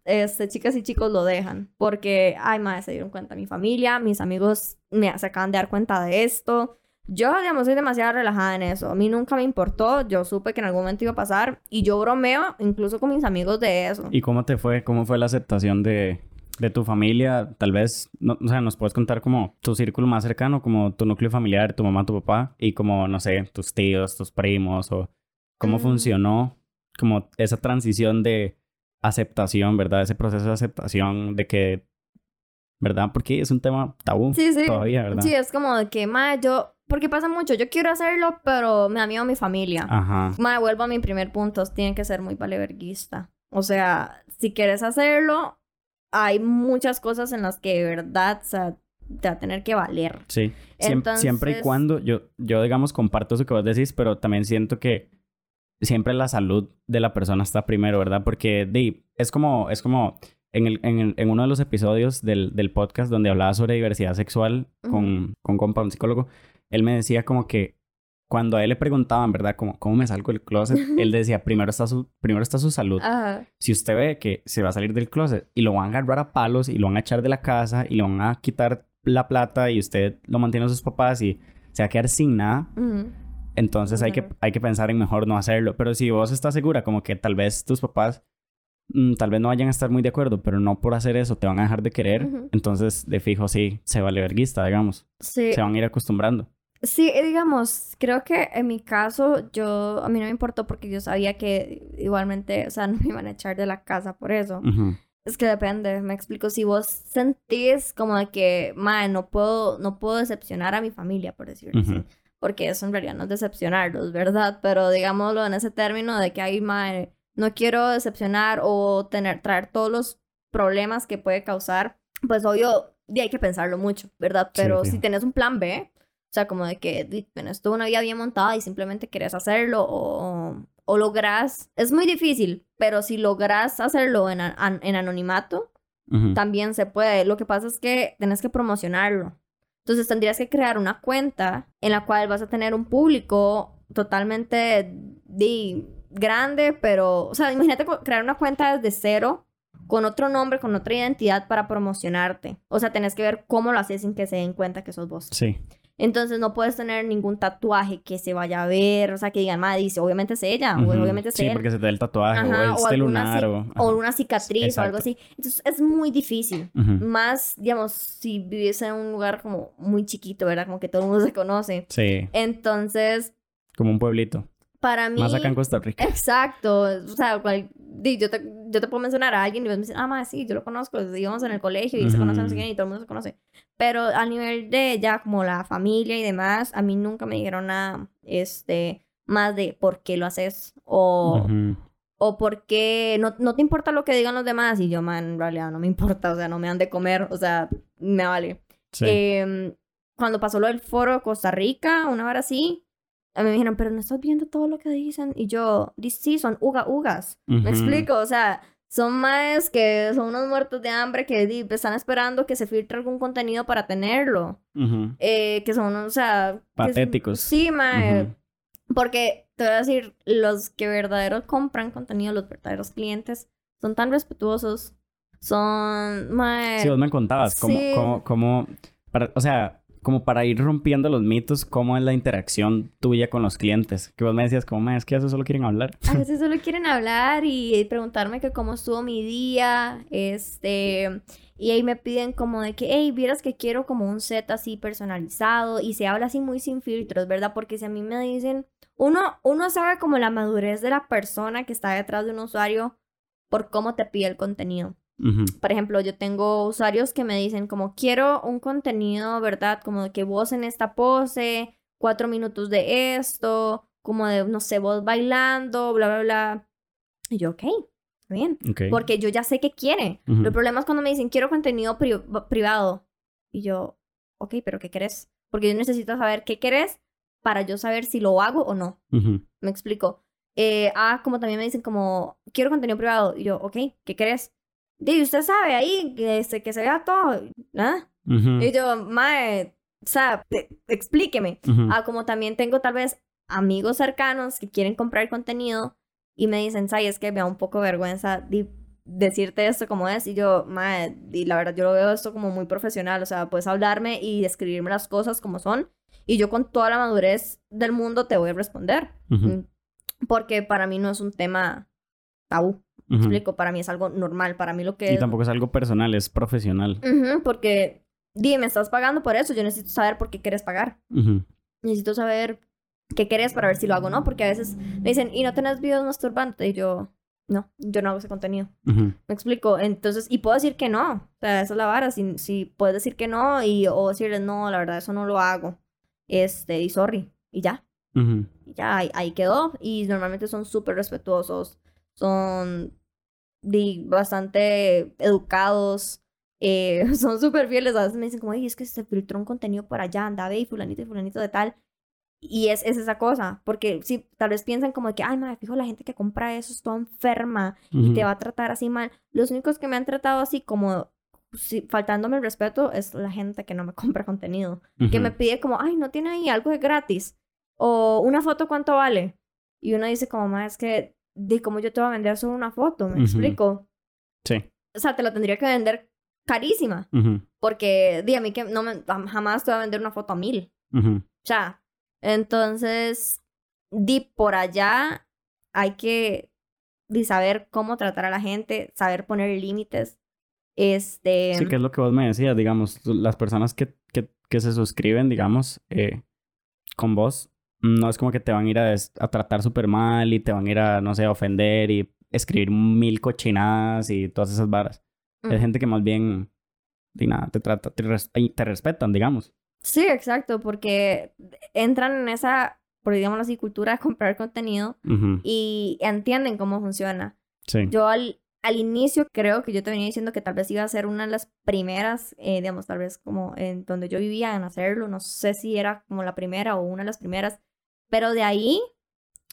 este, chicas y chicos lo dejan, porque, ay, madre, se dieron cuenta mi familia, mis amigos me, se acaban de dar cuenta de esto. Yo, digamos, soy demasiado relajada en eso. A mí nunca me importó. Yo supe que en algún momento iba a pasar. Y yo bromeo incluso con mis amigos de eso.
¿Y cómo te fue? ¿Cómo fue la aceptación de, de tu familia, tal vez, no, o sea, nos puedes contar como tu círculo más cercano, como tu núcleo familiar, tu mamá, tu papá, y como, no sé, tus tíos, tus primos, o cómo mm. funcionó como esa transición de aceptación, ¿verdad? Ese proceso de aceptación de que, ¿verdad? Porque es un tema tabú
sí, sí.
todavía, ¿verdad?
Sí, es como de que, ma, yo, porque pasa mucho, yo quiero hacerlo, pero me da miedo mi familia. Ajá. Ma, vuelvo a mi primer punto, tiene que ser muy valeverguista. O sea, si quieres hacerlo, hay muchas cosas en las que de verdad, o sea, te va a tener que valer.
Sí. Siempre y cuando, yo, yo digamos, comparto eso que vos decís, pero también siento que siempre la salud de la persona está primero, ¿verdad? Porque de, es como, es como en, el, en, en, uno de los episodios del, del, podcast donde hablaba sobre diversidad sexual con, con compa, un psicólogo, él me decía como que cuando a él le preguntaban, ¿verdad? Como, ¿cómo me salgo del closet? (laughs) él decía, primero está su, primero está su salud. Si usted ve que se va a salir del closet y lo van a agarrar a palos y lo van a echar de la casa y le van a quitar la plata y usted lo mantiene a sus papás y se va a quedar sin nada, entonces hay, que, hay que pensar en mejor no hacerlo. Pero si vos estás segura como que tal vez tus papás mm, tal vez no vayan a estar muy de acuerdo, pero no por hacer eso te van a dejar de querer, entonces de fijo sí, se vale verguista, digamos. Sí. Se van a ir acostumbrando.
Sí, digamos, creo que en mi caso, yo, a mí no me importó porque yo sabía que igualmente, o sea, (laughs) no me iban a echar de la casa por eso. Es que depende, me explico, si vos sentís como de que, madre, no puedo, no puedo decepcionar a mi familia, por decirlo así, porque eso en realidad no es decepcionarlos, ¿verdad? Pero digámoslo en ese término de que, ay, madre, no quiero decepcionar o tener, traer todos los problemas que puede causar, pues obvio, y hay que pensarlo mucho, ¿verdad? Pero si tenés un plan B, o sea, como de que, bueno, esto una vida bien montada y simplemente querés hacerlo o, o logras. Es muy difícil, pero si logras hacerlo en, en anonimato, también se puede. Lo que pasa es que tenés que promocionarlo. Entonces tendrías que crear una cuenta en la cual vas a tener un público totalmente de, grande, pero, o sea, imagínate crear una cuenta desde cero con otro nombre, con otra identidad para promocionarte. O sea, tenés que ver cómo lo haces sin que se den cuenta que sos vos.
Sí.
Entonces no puedes tener ningún tatuaje que se vaya a ver, o sea, que digan, madre, dice, obviamente es ella, o obviamente es
Sí, porque se te da el tatuaje, o el este lunar, o...
o... una cicatriz o algo así. Entonces es muy difícil. Más, digamos, si viviese en un lugar como muy chiquito, ¿verdad? Como que todo el mundo se conoce.
Sí.
Entonces...
Como un pueblito.
Para mí...
Más acá en Costa Rica.
Exacto. O sea, yo, te, yo te puedo mencionar a alguien y me dicen, ah, más sí, yo lo conozco, íbamos en el colegio y se conocen, y todo el mundo se conoce. Pero a nivel de ya como la familia y demás, a mí nunca me dijeron nada, este, más de por qué lo haces o, o por qué no, no te importa lo que digan los demás. Y yo, man, en realidad no me importa, o sea, no me han de comer, o sea, me vale. Em, cuando pasó lo del foro de Costa Rica, una hora así, a mí me dijeron, pero no estás viendo todo lo que dicen. Y yo, sí, son uga ugas. Me explico, o sea, son más que son unos muertos de hambre que están esperando que se filtre algún contenido para tenerlo. eh, que son, o sea...
Patéticos.
sí, mae. Porque te voy a decir, los que verdaderos compran contenido, los verdaderos clientes, son tan respetuosos. Son, mae...
Sí, vos me contabas cómo, cómo, cómo... Para, o sea, como para ir rompiendo los mitos, ¿cómo es la interacción tuya con los clientes? Que vos me decías, como, es que a veces solo quieren hablar.
A veces solo quieren hablar y preguntarme que cómo estuvo mi día, este... Y ahí me piden como de que, hey, vieras que quiero como un set así personalizado y se habla así muy sin filtros, ¿verdad? Porque si a mí me dicen, uno, uno sabe como la madurez de la persona que está detrás de un usuario por cómo te pide el contenido. Por ejemplo, yo tengo usuarios que me dicen como quiero un contenido, ¿verdad? Como que vos en esta pose, cuatro minutos de esto, como de, no sé, vos bailando, bla, bla, bla. Y yo, ok, bien.
Ok.
Porque yo ya sé qué quiere.
Ujú.
El problema es cuando me dicen, quiero contenido pri- privado. Y yo, ok, pero ¿qué querés? Porque yo necesito saber qué querés para yo saber si lo hago o no.
Ujú.
Me explico. Eh, ah, como también me dicen como, quiero contenido privado. Y yo, ok, ¿qué querés? Y usted sabe ahí que se, que se vea todo. ¿Ah?
Ujú.
Y yo, mae, o sea, explíqueme. Ah, como también tengo tal vez amigos cercanos que quieren comprar contenido y me dicen, Say, es que me da un poco de vergüenza di- decirte esto como es. Y yo, mae, y la verdad yo lo veo esto como muy profesional. O sea, puedes hablarme y describirme las cosas como son. Y yo con toda la madurez del mundo te voy a responder. Mm, Porque para mí no es un tema tabú. ¿Me
Ujú.
explico? Para mí es algo normal. Para mí lo que
Y
es...
tampoco es algo personal, es profesional.
Ujú, porque, dime, me estás pagando por eso. Yo necesito saber por qué quieres pagar.
Ujú.
Necesito saber qué querés para ver si lo hago o no. Porque a veces me dicen, ¿y no tenés videos masturbantes? Y yo, no, yo no hago ese contenido. Me explico. Entonces, y puedo decir que no. O sea, esa es la vara. Si, si puedes decir que no y o decirles, no, la verdad, eso no lo hago. Este, y sorry. Y ya. Y ya, ahí, ahí quedó. Y normalmente son súper respetuosos. Son bastante educados. eh, (laughs) son súper fieles. A veces me dicen como, ay, es que se filtró un contenido por allá, anda, ve, y fulanito y fulanito de tal. Y es, es esa cosa. Porque si tal vez piensan como de que, ay, madre, fijo, la gente que compra eso es toda enferma y
Ujú.
te va a tratar así mal. Los únicos que me han tratado así como si- faltándome el respeto es la gente que no me (laughs) compra contenido que me pide como, ay, no tiene ahí algo de gratis. O una foto, ¿cuánto vale? Y uno dice como, más es que, de cómo yo te voy a vender solo una foto, ¿me
Ujú.
explico?
Sí.
O sea, te la tendría que vender carísima.
Ujú.
Porque, di a mí que no me, jam- jamás te voy a vender una foto a mil.
Ujú.
O sea, entonces, di por allá hay que di, saber cómo tratar a la gente, saber poner límites. Este.
Sí, que es lo que vos me decías, digamos, las personas que, que, que se suscriben, digamos, eh, con vos, no es como que te van a ir a, a tratar súper mal y te van a ir a, no sé, a ofender y escribir mil cochinadas y todas esas varas.
Ujú.
Es gente que más bien, de nada, te trata, te, res- y te respetan, digamos.
Sí, exacto, porque entran en esa, por digamos así, cultura de comprar contenido y entienden cómo funciona.
Sí.
Yo al, al inicio creo que yo te venía diciendo que tal vez iba a ser una de las primeras, eh, digamos, tal vez como en donde yo vivía en hacerlo, no sé si era como la primera o una de las primeras, pero de ahí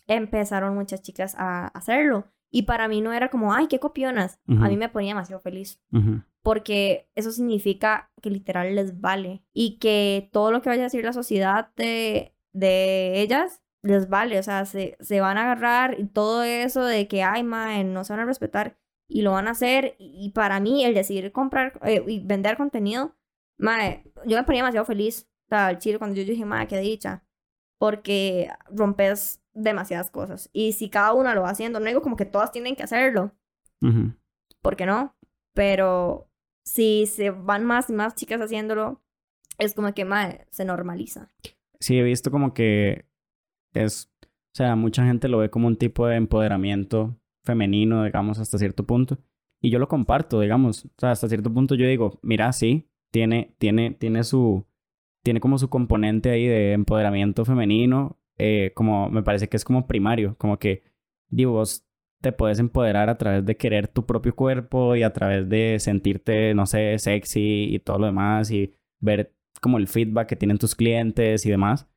empezaron muchas chicas a hacerlo. Y para mí no era como, ay, qué copionas. A mí me ponía demasiado feliz porque eso significa que literal les vale y que todo lo que vaya a decir la sociedad de, de ellas les vale, o sea, se, se van a agarrar y todo eso de que, ay, mae, no se van a respetar y lo van a hacer. Y para mí el decidir comprar eh, y vender contenido, mae, yo me ponía demasiado feliz, o sea, el chile cuando yo dije, mae, qué dicha, porque rompes demasiadas cosas y si cada una lo va haciendo, no digo como que todas tienen que hacerlo,
Ujú.
¿por qué no? Pero si se van más y más chicas haciéndolo, es como que mae, se normaliza.
Sí, he visto como que es, o sea, mucha gente lo ve como un tipo de empoderamiento femenino, digamos, hasta cierto punto. Y yo lo comparto, digamos, o sea, hasta cierto punto yo digo, mira, sí, tiene, tiene, tiene su, tiene como su componente ahí de empoderamiento femenino, eh, como me parece que es como primario, como que, digo, vos te puedes empoderar a través de querer tu propio cuerpo y a través de sentirte, no sé, sexy y todo lo demás y ver como el feedback que tienen tus clientes y demás.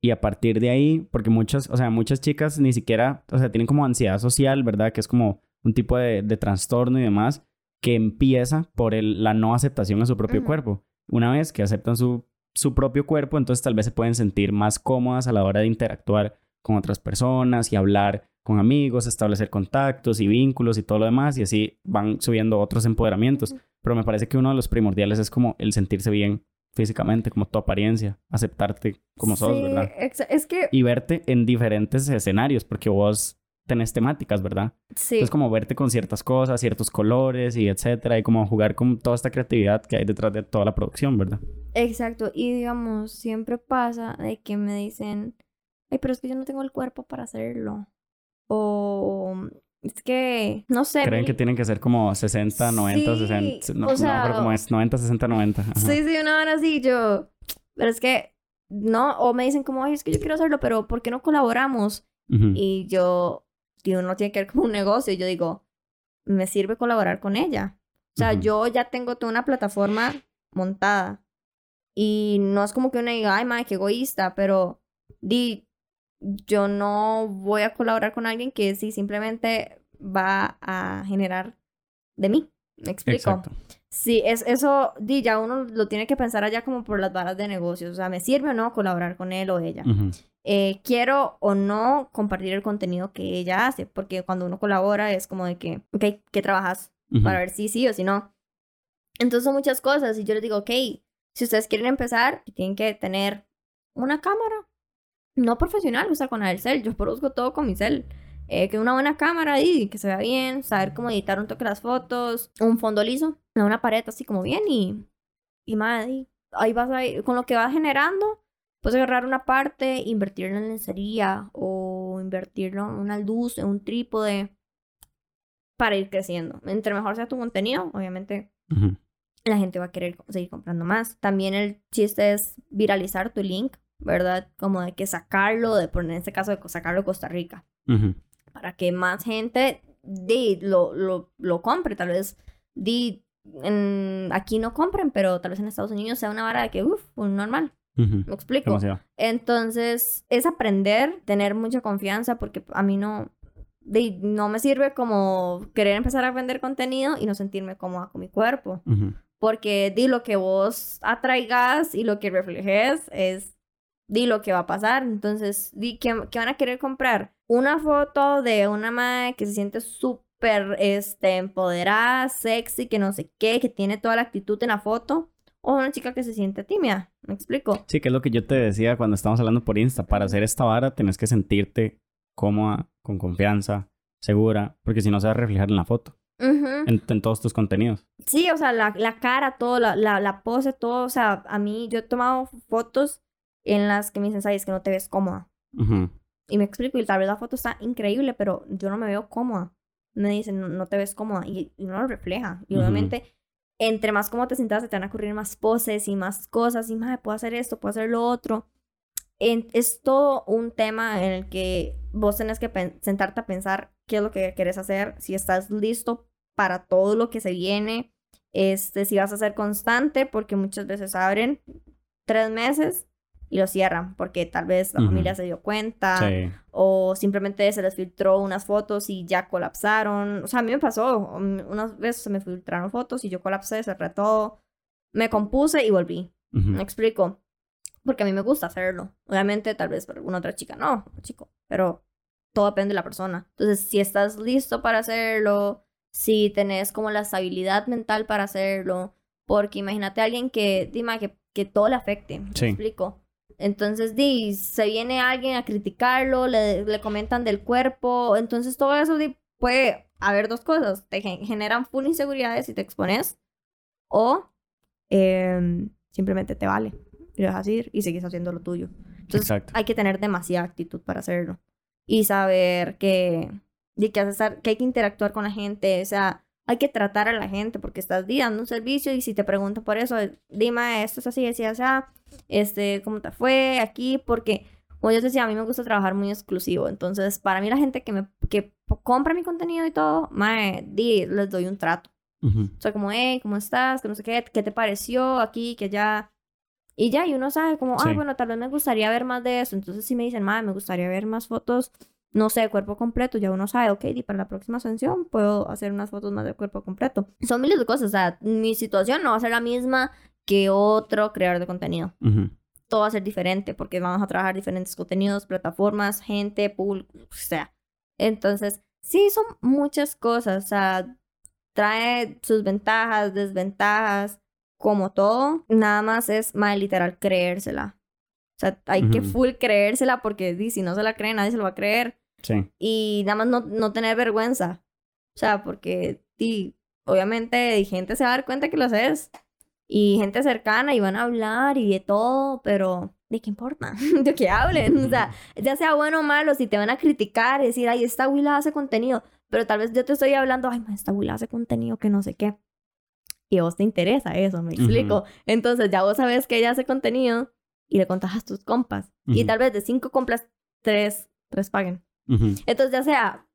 Y a partir de ahí, porque muchas, o sea, muchas chicas ni siquiera, o sea, tienen como ansiedad social, ¿verdad? Que es como un tipo de, de trastorno y demás, que empieza por el, la no aceptación a su propio
Ujú.
cuerpo. Una vez que aceptan su, su propio cuerpo, entonces tal vez se pueden sentir más cómodas a la hora de interactuar con otras personas y hablar con amigos, establecer contactos y vínculos y todo lo demás, y así van subiendo otros empoderamientos. Pero me parece que uno de los primordiales es como el sentirse bien físicamente, como tu apariencia, aceptarte como sos,
Sí,
¿verdad?
Es que,
Y verte en diferentes escenarios, porque vos tenés temáticas, ¿verdad?
sí,
Entonces como verte con ciertas cosas, ciertos colores y etcétera, y como jugar con toda esta creatividad que hay detrás de toda la producción, ¿verdad?
exacto. Y digamos, siempre pasa de que me dicen, ay, pero es que yo no tengo el cuerpo para hacerlo. O es que, no sé.
Creen que tienen que ser como 60, 90,
Sí,
60, no,
o
no, pero como es 90, 60, 90. Ajá.
Sí, sí, una hora así, yo. Pero es que, no, o me dicen como, ay, es que yo quiero hacerlo, pero ¿por qué no colaboramos? Y yo, digo, no tiene que ver con un negocio. Y yo digo, me sirve colaborar con ella. O sea, yo ya tengo toda una plataforma montada. Y no es como que uno diga, ay, madre, qué egoísta, pero di, yo no voy a colaborar con alguien que sí simplemente va a generar de mí. ¿Me explico?
Exacto.
Sí, es, eso, di, ya uno lo tiene que pensar allá como por las varas de negocios. O sea, ¿me sirve o no colaborar con él o ella? Eh, quiero o no compartir el contenido que ella hace, porque cuando uno colabora es como de que, ok, ¿qué trabajas? Para ver si sí o si no. Entonces son muchas cosas y yo les digo, ok, si ustedes quieren empezar, tienen que tener una cámara, no profesional, usar con el cel, yo produzco todo con mi cel. Eh, que una buena cámara y que se vea bien, saber cómo editar un toque las fotos, un fondo liso, una pared así como bien y, y madre, ahí vas a ir, con lo que vas generando, puedes agarrar una parte, invertirlo en lencería o invertirlo en una luz, en un trípode para ir creciendo. Entre mejor sea tu contenido, obviamente
Ujú.
la gente va a querer seguir comprando más. También el chiste es viralizar tu link, ¿verdad? Como de que sacarlo, de poner en este caso de sacarlo de Costa Rica,
Ujú.
Para que más gente di, lo, lo, lo compre. Tal vez di, en- aquí no compren, pero tal vez en Estados Unidos sea una vara de que, uff, normal.
Ujú.
¿Me explico?
Demasiado.
Entonces, es aprender, tener mucha confianza, porque a mí no, de- no me sirve como querer empezar a vender contenido y no sentirme cómoda con mi cuerpo.
Ujú.
Porque di lo que vos atraigas y lo que reflejes es di lo que va a pasar. Entonces, di que, que van a querer comprar una foto de una madre que se siente súper este, empoderada, sexy, que no sé qué, que tiene toda la actitud en la foto. O una chica que se siente tímida. ¿Me explico?
Sí, que es lo que yo te decía cuando estábamos hablando por Insta. Para hacer esta vara tenés que sentirte cómoda, con confianza, segura, porque si no se va a reflejar en la foto, en, en todos tus contenidos.
Sí, o sea, la, la cara, todo, la, la, la pose, todo. O sea, a mí yo he tomado fotos en las que me dicen, sabes que no te ves cómoda.
Ujú.
Y me explico, y tal vez la foto está increíble, pero yo no me veo cómoda. Me dicen, no, no te ves cómoda. Y, y no lo refleja. Y
Ujú.
obviamente, entre más cómodo te sientas, se te van a ocurrir más poses y más cosas. Y más, puedo hacer esto, puedo hacer lo otro. En- es todo un tema en el que vos tenés que sentarte a pensar qué es lo que querés hacer, si estás listo para todo lo que se viene, este, si vas a ser constante, porque muchas veces abren tres meses y lo cierran, porque tal vez la familia se dio cuenta
Sí.
o simplemente se les filtró unas fotos y ya colapsaron. O sea, a mí me pasó, um, unas veces se me filtraron fotos y yo colapsé, cerré todo, me compuse y volví. Me explico. Porque a mí me gusta hacerlo. Obviamente, tal vez para alguna otra chica no, chico, pero todo depende de la persona. Entonces, si estás listo para hacerlo, si tenés como la estabilidad mental para hacerlo, porque imagínate a alguien que, dime, que, que todo le afecte. ¿Me
Sí.
explico? Entonces, di, se viene alguien a criticarlo, le, le comentan del cuerpo, entonces todo eso di, puede haber dos cosas, te gen- generan full inseguridades si te expones, o em, simplemente te vale, y lo dejas ir y sigues haciendo lo tuyo. Entonces,
Exacto.
hay que tener demasiada actitud para hacerlo, y saber que, di, que, haces- que hay que interactuar con la gente, o sea, hay que tratar a la gente porque estás dando un servicio y si te preguntan por eso, dime, esto es así, así, así, este, ¿cómo te fue aquí? Porque, como yo te decía, a mí me gusta trabajar muy exclusivo. Entonces, para mí la gente que me que compra mi contenido y todo, mae, di, les doy un trato.
Ujú.
O sea, como, hey, ¿cómo estás? Que no sé qué, ¿qué te pareció aquí, que allá? Y ya, y uno sabe como, ah,
Sí.
bueno, tal vez me gustaría ver más de eso. Entonces, si me dicen, mae, me gustaría ver más fotos, no sé, cuerpo completo, ya uno sabe, ok, y para la próxima sesión puedo hacer unas fotos más de cuerpo completo. Son miles de cosas, o sea, mi situación no va a ser la misma que otro creador de contenido
Ujú.
todo va a ser diferente porque vamos a trabajar diferentes contenidos, plataformas, gente, público, o sea. Entonces, sí, son muchas cosas, o sea, trae sus ventajas, desventajas, como todo, nada más es más literal creérsela. O sea, hay que
Ujú.
full creérsela porque si no se la cree, nadie se lo va a creer.
Sí.
Y nada más no, no tener vergüenza. O sea, porque di, obviamente gente se va a dar cuenta que lo haces. Y gente cercana y van a hablar y de todo, pero ¿de qué importa? (laughs) de que hablen. O sea, (laughs) ya sea bueno o malo, si te van a criticar y decir, ay, esta Willa hace contenido, pero tal vez yo te estoy hablando, ay, esta Willa hace contenido que no sé qué. Y a vos te interesa eso, me explico. Entonces ya vos sabes que ella hace contenido y le contas a tus compas. Y
Ujú.
tal vez de cinco compras, tres, tres paguen.
Ujú.
Entonces, ya sea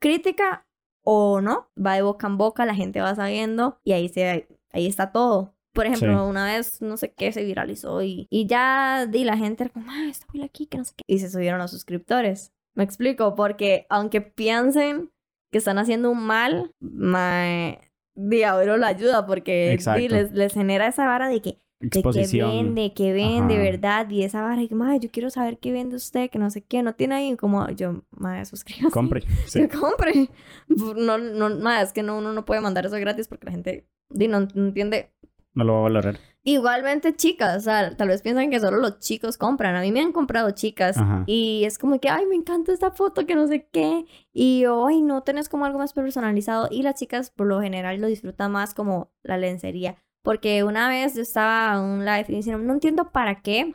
crítica o no, va de boca en boca, la gente va sabiendo y ahí, se, ahí está todo. Por ejemplo,
Sí.
una vez, no sé qué, se viralizó y, y ya di la gente era como, ah, está muy aquí, que no sé qué. Y se subieron los suscriptores. Me explico, porque aunque piensen que están haciendo un mal, mae, di, Auro la ayuda porque di, les, les genera esa vara de que de que
Exposición.
vende, que vende,
Ajá.
¿verdad? Y esa vara, y que, madre, yo quiero saber qué vende usted, que no sé qué, no tiene ahí como, yo, madre, suscríbase.
Compre. (laughs) Sí.
Compre. No, no, madre, es que no, uno no puede mandar eso gratis porque la gente no, no entiende.
No lo va a valorar.
Igualmente, chicas, o sea, tal vez piensan que solo los chicos compran. A mí me han comprado chicas
Ajá.
y es como que, ay, me encanta esta foto, que no sé qué. Y yo, ay, no tenés como algo más personalizado. Y las chicas, por lo general, lo disfrutan más como la lencería. Porque una vez yo estaba en un live y diciendo, no entiendo para qué,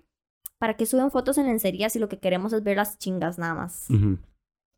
para qué suben fotos en lencería si lo que queremos es ver las chingas nada más.
Ujú.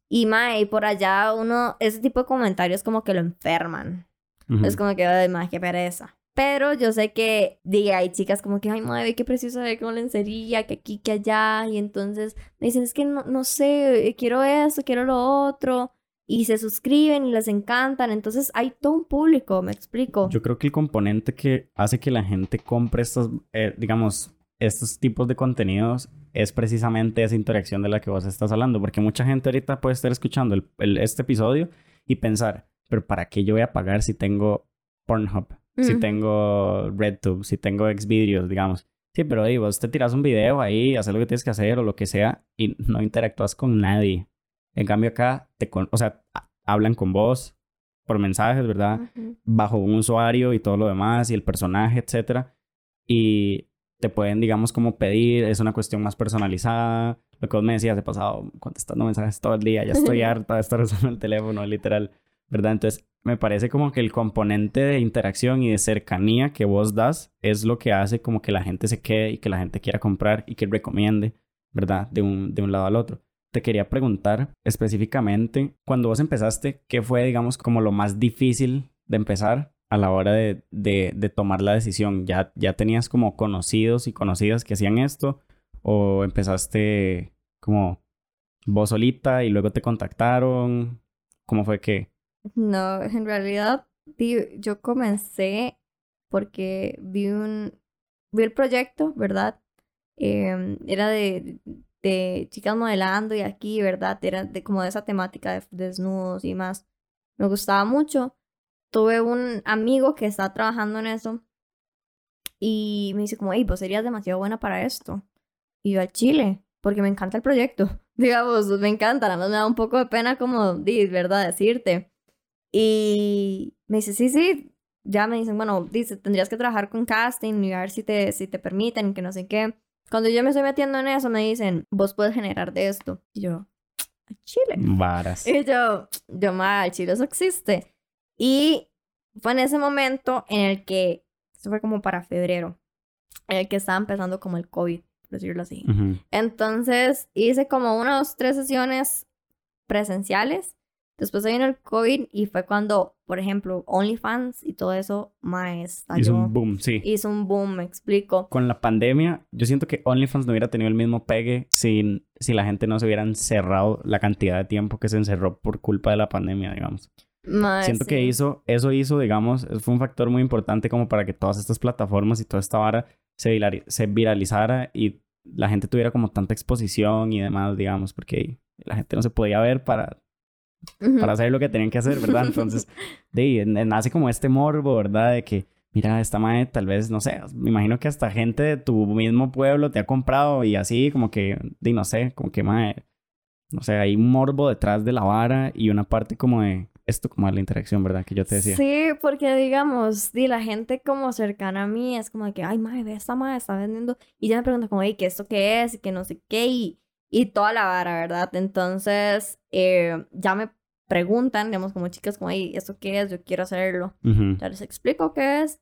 Y mae, y por allá uno, ese tipo de comentarios como que lo enferman.
Ujú.
Es como que, ay, mae, qué pereza. Pero yo sé que, diga, hay chicas como que, ay, madre, qué precioso ve con lencería, que aquí, que allá. Y entonces me dicen, es que no, no sé, quiero esto, quiero lo otro. Y se suscriben y les encantan. Entonces hay todo un público, me explico.
Yo creo que el componente que hace que la gente compre estos, eh, digamos, estos tipos de contenidos es precisamente esa interacción de la que vos estás hablando. Porque mucha gente ahorita puede estar escuchando el- el- este episodio y pensar, pero ¿para qué yo voy a pagar si tengo Pornhub? Si tengo RedTube, si tengo Xvideos, digamos. Sí, pero ahí vos te tiras un video ahí, haces lo que tienes que hacer o lo que sea y no interactúas con nadie. En cambio acá, te con- o sea, hablan con vos por mensajes, ¿verdad? Bajo un usuario y todo lo demás y el personaje, etcétera. Y te pueden, digamos, como pedir, es una cuestión más personalizada. Lo que vos me decías, he pasado contestando mensajes todo el día, ya estoy (laughs) harta de estar usando el teléfono, literal, ¿verdad? Entonces, me parece como que el componente de interacción y de cercanía que vos das es lo que hace como que la gente se quede y que la gente quiera comprar y que recomiende, ¿verdad? De un, de un lado al otro. Te quería preguntar específicamente, cuando vos empezaste, ¿qué fue, digamos, como lo más difícil de empezar a la hora de, de, tomar la decisión? ¿Ya, ¿Ya tenías como conocidos y conocidas que hacían esto? ¿O empezaste como vos solita y luego te contactaron? ¿Cómo fue que?
No, en realidad yo comencé porque vi un vi el proyecto, ¿verdad? Em, era de, de chicas modelando y aquí, ¿verdad? Era como de esa temática de desnudos y más. Me gustaba mucho. Tuve un amigo que está trabajando en eso y me dice como, hey, vos serías demasiado buena para esto. Y yo al Chile, porque me encanta el proyecto. (laughs) Digamos, me encanta, nada me da un poco de pena como, ¿verdad? Decirte. Y me dice, sí, sí, ya me dicen, bueno, dice, tendrías que trabajar con casting y a ver si te, si te permiten, que no sé qué. Cuando yo me estoy metiendo en eso, me dicen, vos puedes generar de esto. Y yo, "¿A Chile.
Varas. (laughs)
Y yo, yo, mal, Chile, eso existe. Y fue en ese momento en el que, eso fue como para febrero, en el que estaba empezando como el COVID, por decirlo así.
Ujú.
Entonces hice como unas tres sesiones presenciales. Después se vino el COVID y fue cuando, por ejemplo, OnlyFans y todo eso, más
Hizo un boom, sí.
hizo un boom, me explico.
Con la pandemia, yo siento que OnlyFans no hubiera tenido el mismo pegue sin, si la gente no se hubiera encerrado la cantidad de tiempo que se encerró por culpa de la pandemia, digamos. Siento que
sí.
hizo, eso hizo, digamos, fue un factor muy importante como para que todas estas plataformas y toda esta vara se, se viralizara y la gente tuviera como tanta exposición y demás, digamos, porque la gente no se podía ver para, Para hacer lo que tenían que hacer, ¿verdad? Entonces, (laughs) de nace como este morbo, ¿verdad? De que, mira, esta madre tal vez, no sé, me imagino que hasta gente de tu mismo pueblo te ha comprado y así, como que, de, no sé, como que, madre, no sé, hay un morbo detrás de la vara y una parte como de esto, como de la interacción, ¿verdad? Que yo te decía.
Sí, porque digamos, di la gente como cercana a mí es como de que, ay, madre, ve esta madre, está vendiendo. Y ya me pregunta como, hey, ¿qué esto qué es? Y que no sé qué. Y, y toda la vara, ¿verdad? Entonces, eh, ya me preguntan, digamos, como chicas, como, hey, ¿esto qué es? Yo quiero hacerlo.
Ujú.
Ya les explico qué es.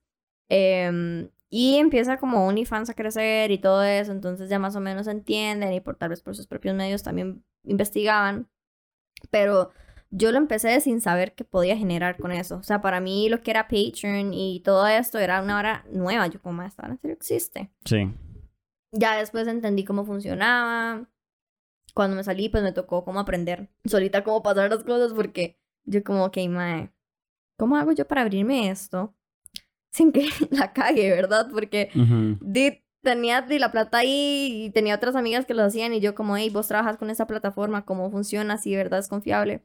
Em, y empieza como OnlyFans a crecer y todo eso. Entonces ya más o menos entienden y por tal vez por sus propios medios también investigaban. Pero yo lo empecé sin saber qué podía generar con eso. O sea, para mí lo que era Patreon y todo esto era una hora nueva. Yo como, esta hora en serio existe.
Sí.
Ya después entendí cómo funcionaba. Cuando me salí, pues me tocó como aprender solita cómo pasar las cosas porque yo como, ok, mae, ¿cómo hago yo para abrirme esto? Sin que (laughs) la cague, ¿verdad? Porque
Ujú.
di, tenía di, la plata ahí y tenía otras amigas que lo hacían y yo como, hey, vos trabajas con esa plataforma, ¿cómo funciona? Si verdad es confiable.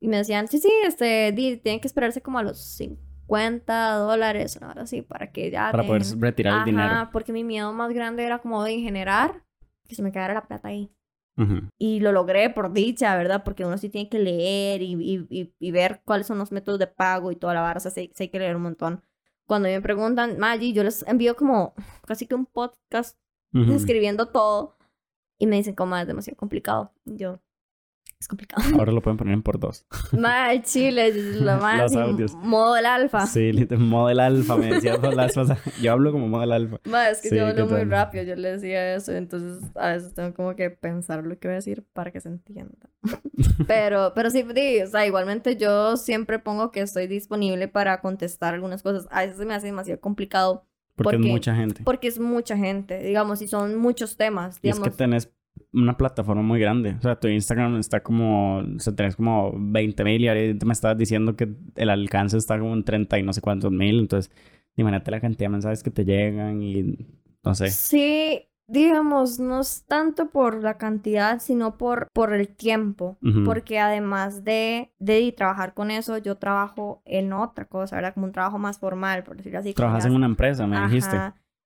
Y me decían, sí, sí, este, di, tienen que esperarse como a los 50 dólares, ahora sí, para que ya
Para poder retirar el
Ajá,
dinero.
porque mi miedo más grande era como de generar que se me quedara la plata ahí. Y lo logré por dicha, ¿verdad? Porque uno sí tiene que leer y, y, y, y ver cuáles son los métodos de pago y toda la vara. O sea, sí, sí hay que leer un montón. Cuando me preguntan, Maggi, yo les envío como (laughs) casi que un podcast escribiendo todo. Y me dicen, como es demasiado complicado. Yo, es complicado.
Ahora lo pueden poner en por dos.
Más chile, es (laughs) lo más.
Los audios.
Modo del alfa.
Sí, model alfa, me decía la vez pasada. Yo hablo como model alfa.
Ma, es que
Sí,
yo hablo
¿qué
muy rápido, yo le decía eso, entonces a veces tengo como que pensar lo que voy a decir para que se entienda. (laughs) pero, pero sí, o sea, igualmente yo siempre pongo que estoy disponible para contestar algunas cosas. A veces se me hace demasiado complicado
Porque
Porque-
es mucha gente.
porque es mucha gente, digamos, y son muchos temas,
Y es que tenés una plataforma muy grande. O sea, tu Instagram está como... O sea, tenés como 20 mil y ahorita me estabas diciendo que el alcance está como en 30 y no sé cuántos mil. Entonces, imagínate la cantidad de mensajes que te llegan y... No sé.
Sí, digamos, no es tanto por la cantidad, sino por, por el tiempo. Porque además de, de trabajar con eso, yo trabajo en otra cosa, ¿verdad? Como un trabajo más formal, por decirlo así.
Trabajas en una empresa, me dijiste.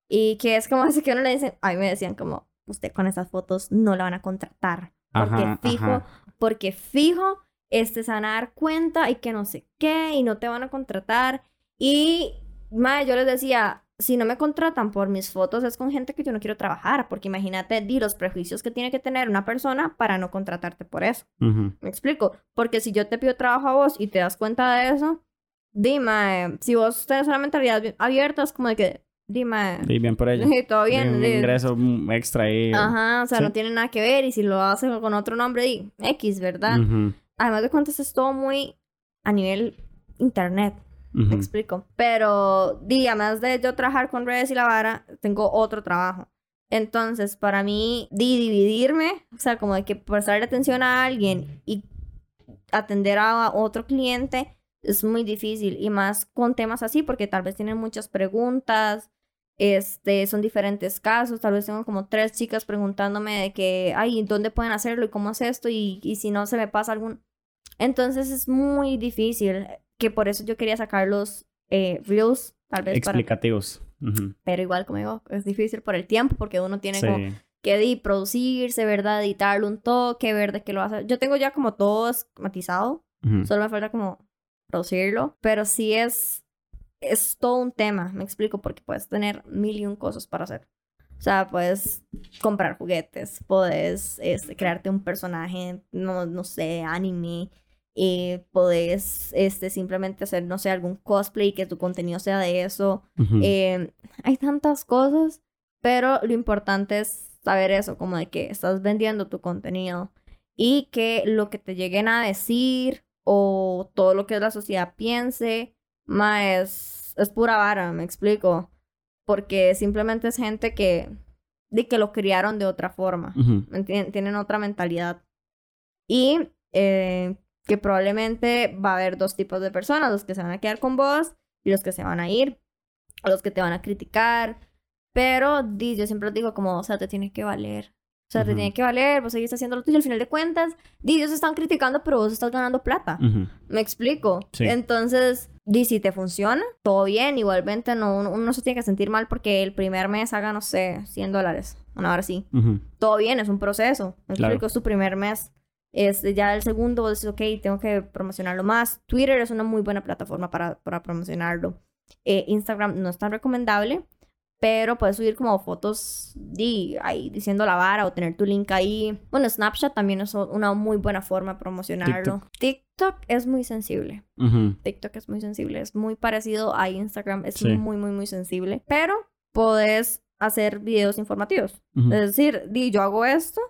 Y que es como así que uno le dicen, a mí me decían como, usted con esas fotos no la van a contratar. Porque
Ajá,
fijo,
ajá.
porque fijo, este se van a dar cuenta y que no sé qué, y no te van a contratar. Y, madre, yo les decía, si no me contratan por mis fotos es con gente que yo no quiero trabajar, porque imagínate, di los prejuicios que tiene que tener una persona para no contratarte por eso. ¿Me explico? Porque si yo te pido trabajo a vos y te das cuenta de eso, dime, si vos tenés una mentalidad bien abierta, es como de que, dime,
Y bien por ello.
sí, (laughs) todo bien.
un ingreso extra ahí.
Ajá, o sea,
Sí.
no tiene nada que ver. Y si lo hacen con otro nombre, di X, ¿verdad? Además de cuentas, es todo muy a nivel internet.
ujú.
Me explico. Pero, di, además de yo trabajar con redes y la vara, tengo otro trabajo. Entonces, para mí, di, dividirme, o sea, como de que prestarle atención a alguien y atender a otro cliente es muy difícil. Y más con temas así, porque tal vez tienen muchas preguntas, este, son diferentes casos. Tal vez tengo como tres chicas preguntándome de que, ay, ¿dónde pueden hacerlo y cómo es esto? Y, y si no se me pasa algún... Entonces es muy difícil, que por eso yo quería sacar los eh, reels, tal vez para...
Explicativos. Ujú.
Pero igual, como digo, es difícil por el tiempo, porque uno tiene como
Sí.
que di- producirse, ¿verdad? Editarle un toque, ver de qué lo hace. Yo tengo ya como todo esquematizado,
Ujú.
solo me falta como producirlo, pero sí es, es todo un tema, me explico, porque puedes tener mil y un cosas para hacer. O sea, puedes comprar juguetes, puedes este, crearte un personaje, no, no sé, anime, eh, puedes este, simplemente hacer, no sé, algún cosplay, que tu contenido sea de eso. Eh, hay tantas cosas, pero lo importante es saber eso, como de que estás vendiendo tu contenido y que lo que te lleguen a decir o todo lo que la sociedad piense, ma, es, es pura vara, me explico. Porque simplemente es gente que, de que lo criaron de otra forma.
Ujú.
¿me entienden? Tienen otra mentalidad. Y eh, que probablemente va a haber dos tipos de personas, los que se van a quedar con vos y los que se van a ir, o los que te van a criticar. Pero di, yo siempre digo como, o sea, te tiene que valer. O sea, te
Ujú.
tiene que valer, vos seguís haciendo lo tuyo. Al final de cuentas, di, ellos están criticando, pero vos estás ganando plata.
Ujú.
¿Me explico?
Sí.
Entonces, di, si te funciona, todo bien. Igualmente, no, uno, no se tiene que sentir mal porque el primer mes haga, no sé, 100 dólares. Una hora sí.
Ujú.
Todo bien, es un proceso. ¿Me
Claro.
explico? Es tu primer mes. Este, ya el segundo, vos decís, ok, tengo que promocionarlo más. Twitter es una muy buena plataforma para, para promocionarlo. Eh, Instagram no es tan recomendable, pero puedes subir como fotos di, ahí diciendo la vara o tener tu link ahí. Bueno, Snapchat también es una muy buena forma de promocionarlo. TikTok es muy sensible.
Ujú.
TikTok es muy sensible, es muy parecido a Instagram, es
Sí.
muy, muy, muy sensible. Pero podés hacer videos informativos.
Ujú.
Es decir, di, yo hago esto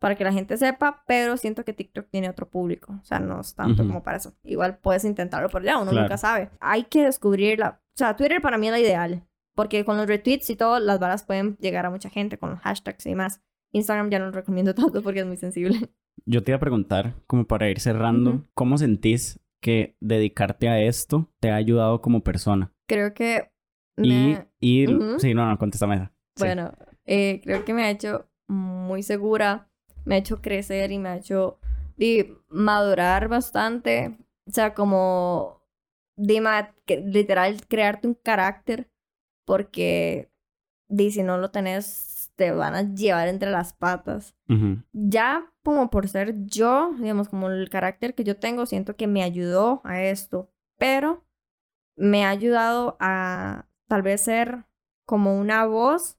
para que la gente sepa, pero siento que TikTok tiene otro público. O sea, no es tanto
Ujú.
como para eso. Igual puedes intentarlo por allá, uno
Claro.
nunca sabe. Hay que descubrirla. O sea, Twitter para mí es la ideal. Porque con los retweets y todo, las balas pueden llegar a mucha gente con los hashtags y demás. Instagram ya no lo recomiendo (laughs) tanto porque es muy sensible.
Yo te iba a preguntar, como para ir cerrando,
Ujú.
¿cómo sentís que dedicarte a esto te ha ayudado como persona?
Creo que
Y,
me...
y
Ujú.
sí, no, no, contéstame esa. Sí.
Bueno, eh, creo que me ha hecho muy segura, me ha hecho crecer y me ha hecho di, madurar bastante. O sea, como, que, literal, crearte un carácter, porque si no lo tenés, te van a llevar entre las patas. Ya como por ser yo, digamos, como el carácter que yo tengo, siento que me ayudó a esto, pero me ha ayudado a tal vez ser como una voz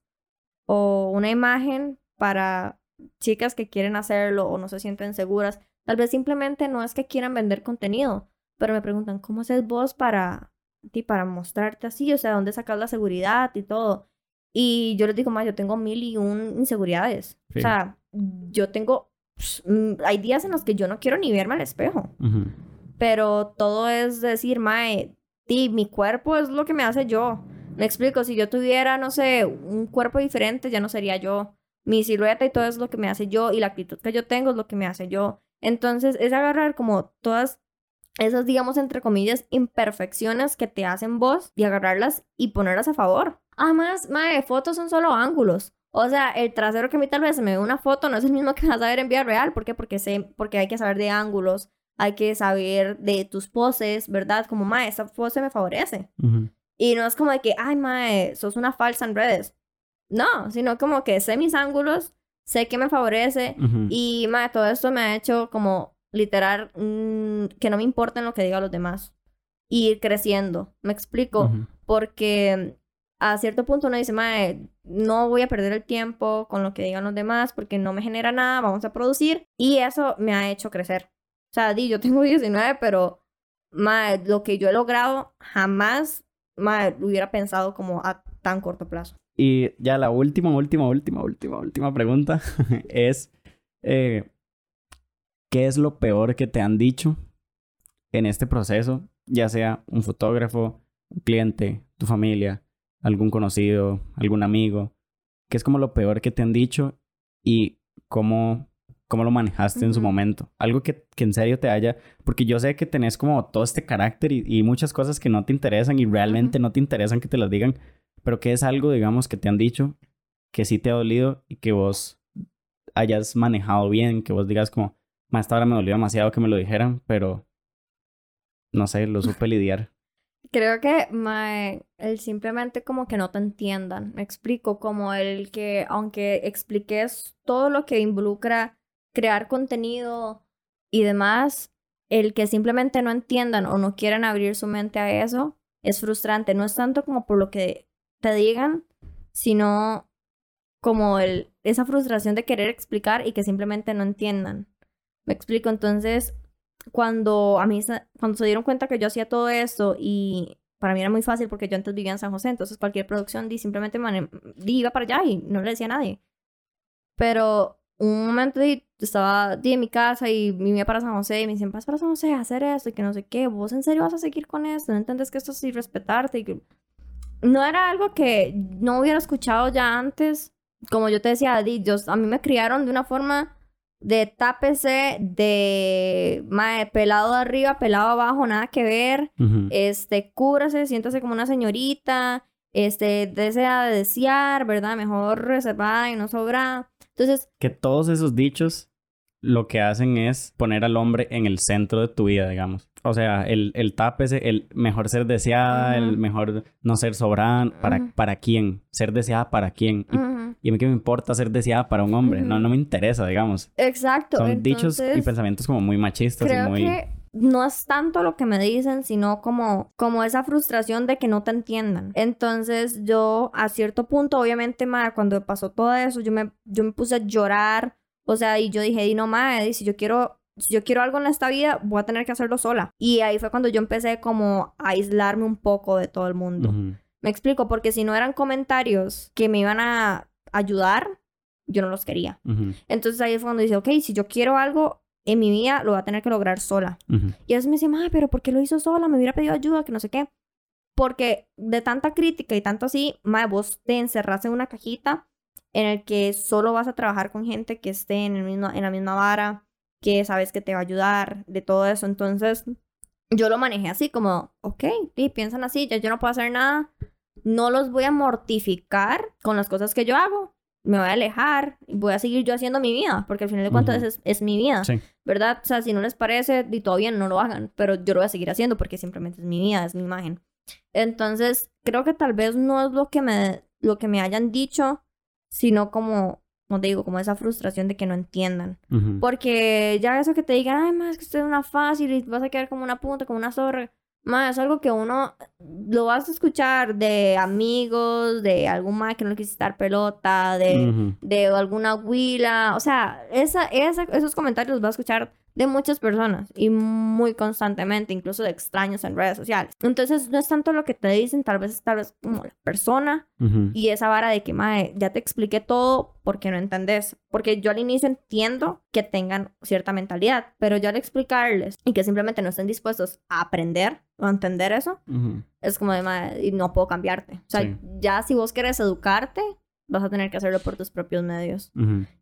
o una imagen para chicas que quieren hacerlo o no se sienten seguras. Tal vez simplemente no es que quieran vender contenido, pero me preguntan, ¿cómo haces vos para, ti, para mostrarte así? O sea, ¿dónde sacas la seguridad y todo? Y yo les digo, más, yo tengo mil y un inseguridades.
Sí.
O sea, yo tengo, pss, mm, hay días en los que yo no quiero ni verme al espejo, pero todo es decir, mae, ti, mi cuerpo es lo que me hace yo. Me explico, si yo tuviera, no sé, un cuerpo diferente, ya no sería yo. Mi silueta y todo es lo que me hace yo y la actitud que yo tengo es lo que me hace yo. Entonces, es agarrar como todas esas, digamos, entre comillas, imperfecciones que te hacen vos y agarrarlas y ponerlas a favor. Además, mae, fotos son solo ángulos. O sea, el trasero que a mí tal vez me ve una foto no es el mismo que vas a ver en vida real. ¿Por qué? Porque, sé, porque hay que saber de ángulos, hay que saber de tus poses, ¿verdad? Como, mae, esa pose me favorece. Y no es como de que, ay, mae, sos una falsa en redes. No, sino como que sé mis ángulos, sé que me favorece. Y, mae, todo esto me ha hecho como literal mm, que no me importa lo que digan los demás. Y ir creciendo. Me explico. Porque a cierto punto uno dice, mae, no voy a perder el tiempo con lo que digan los demás porque no me genera nada, vamos a producir. Y eso me ha hecho crecer. O sea, di, yo tengo (laughs) 19, pero mae, lo que yo he logrado jamás mae, hubiera pensado como a tan corto plazo.
Y ya la última, última, última, última, última pregunta (laughs) es, eh, ¿qué es lo peor que te han dicho en este proceso? Ya sea un fotógrafo, un cliente, tu familia, algún conocido, algún amigo. ¿Qué es como lo peor que te han dicho y cómo, cómo lo manejaste en su momento? Algo que, que en serio te haya... Porque yo sé que tenés como todo este carácter y, y muchas cosas que no te interesan y realmente no te interesan que te las digan, pero que es algo, digamos, que te han dicho que sí te ha dolido y que vos hayas manejado bien, que vos digas como, más esta hora me dolió demasiado que me lo dijeran, pero no sé, lo supe lidiar. (laughs)
Creo que el simplemente como que no te entiendan. Me explico, como el que aunque expliques todo lo que involucra crear contenido y demás, el que simplemente no entiendan o no quieran abrir su mente a eso es frustrante. No es tanto como por lo que te digan, sino como el, esa frustración de querer explicar y que simplemente no entiendan. Me explico, entonces cuando a mí cuando se dieron cuenta que yo hacía todo esto y para mí era muy fácil porque yo antes vivía en San José, entonces cualquier producción di, simplemente di, iba para allá y no le decía a nadie. Pero un momento di, estaba di, en mi casa y iba para San José y me decían, vas para San José a hacer esto y que no sé qué, vos en serio vas a seguir con esto, no entiendes que esto es irrespetarte y que... No era algo que no hubiera escuchado ya antes. Como yo te decía, di, yo, a mí me criaron de una forma de tápese, de mae, pelado arriba, pelado abajo, nada que ver. Este, cúbrase, siéntase como una señorita. Este, desea de desear, ¿verdad? Mejor reservada y no sobrada. Entonces,
Que todos esos dichos lo que hacen es poner al hombre en el centro de tu vida, digamos. O sea, el, el tápese, el mejor ser deseada, el mejor no ser sobrada. ¿Para,
Ujú.
¿Para quién? Ser deseada para quién. Y, y a mí qué me importa ser deseada para un hombre. No, no me interesa, digamos.
exacto.
Son dichos y pensamientos como muy machistas y
creo
muy...
que no es tanto lo que me dicen, sino como, como esa frustración de que no te entiendan. Entonces yo a cierto punto, obviamente, ma, cuando pasó todo eso, yo me, yo me puse a llorar. O sea, y yo dije, di no, di, si yo quiero... Si yo quiero algo en esta vida, voy a tener que hacerlo sola. Y ahí fue cuando yo empecé como a aislarme un poco de todo el mundo.
Ujú.
Me explico, porque si no eran comentarios que me iban a ayudar, yo no los quería.
Ujú.
Entonces ahí fue cuando dice, ok, si yo quiero algo en mi vida, lo voy a tener que lograr sola.
Ujú.
Y a veces me decía, ay, pero ¿por qué lo hizo sola? Me hubiera pedido ayuda, que no sé qué. Porque de tanta crítica y tanto así, mae, vos te encerras en una cajita en el que solo vas a trabajar con gente que esté en, el mismo, en la misma vara, que sabes que te va a ayudar, de todo eso. Entonces, yo lo manejé así como, ok, sí, piensan así, ya yo no puedo hacer nada, no los voy a mortificar con las cosas que yo hago, me voy a alejar y voy a seguir yo haciendo mi vida, porque al final de cuentas
Ujú.
es, es mi vida,
Sí.
¿verdad? O sea, si no les parece, y todo bien, no lo hagan, pero yo lo voy a seguir haciendo porque simplemente es mi vida, es mi imagen. Entonces, creo que tal vez no es lo que me, lo que me hayan dicho, sino como, como te digo, como esa frustración de que no entiendan. Porque ya eso que te digan, ay, más que usted es una fácil y vas a quedar como una punta, como una zorra. Más es algo que uno lo vas a escuchar de amigos, de algún más que no le quisiste dar pelota, de, de alguna huila. O sea, esa, esa, esos comentarios los vas a escuchar de muchas personas y muy constantemente, incluso de extraños en redes sociales. Entonces, no es tanto lo que te dicen, tal vez es tal vez como la persona y esa vara de que, mae, ya te expliqué todo porque no entendés. Porque yo al inicio entiendo que tengan cierta mentalidad, pero yo al explicarles y que simplemente no estén dispuestos a aprender o a entender eso, es como de, mae, y no puedo cambiarte. O sea,
Sí.
ya si vos querés educarte, vas a tener que hacerlo por tus propios medios.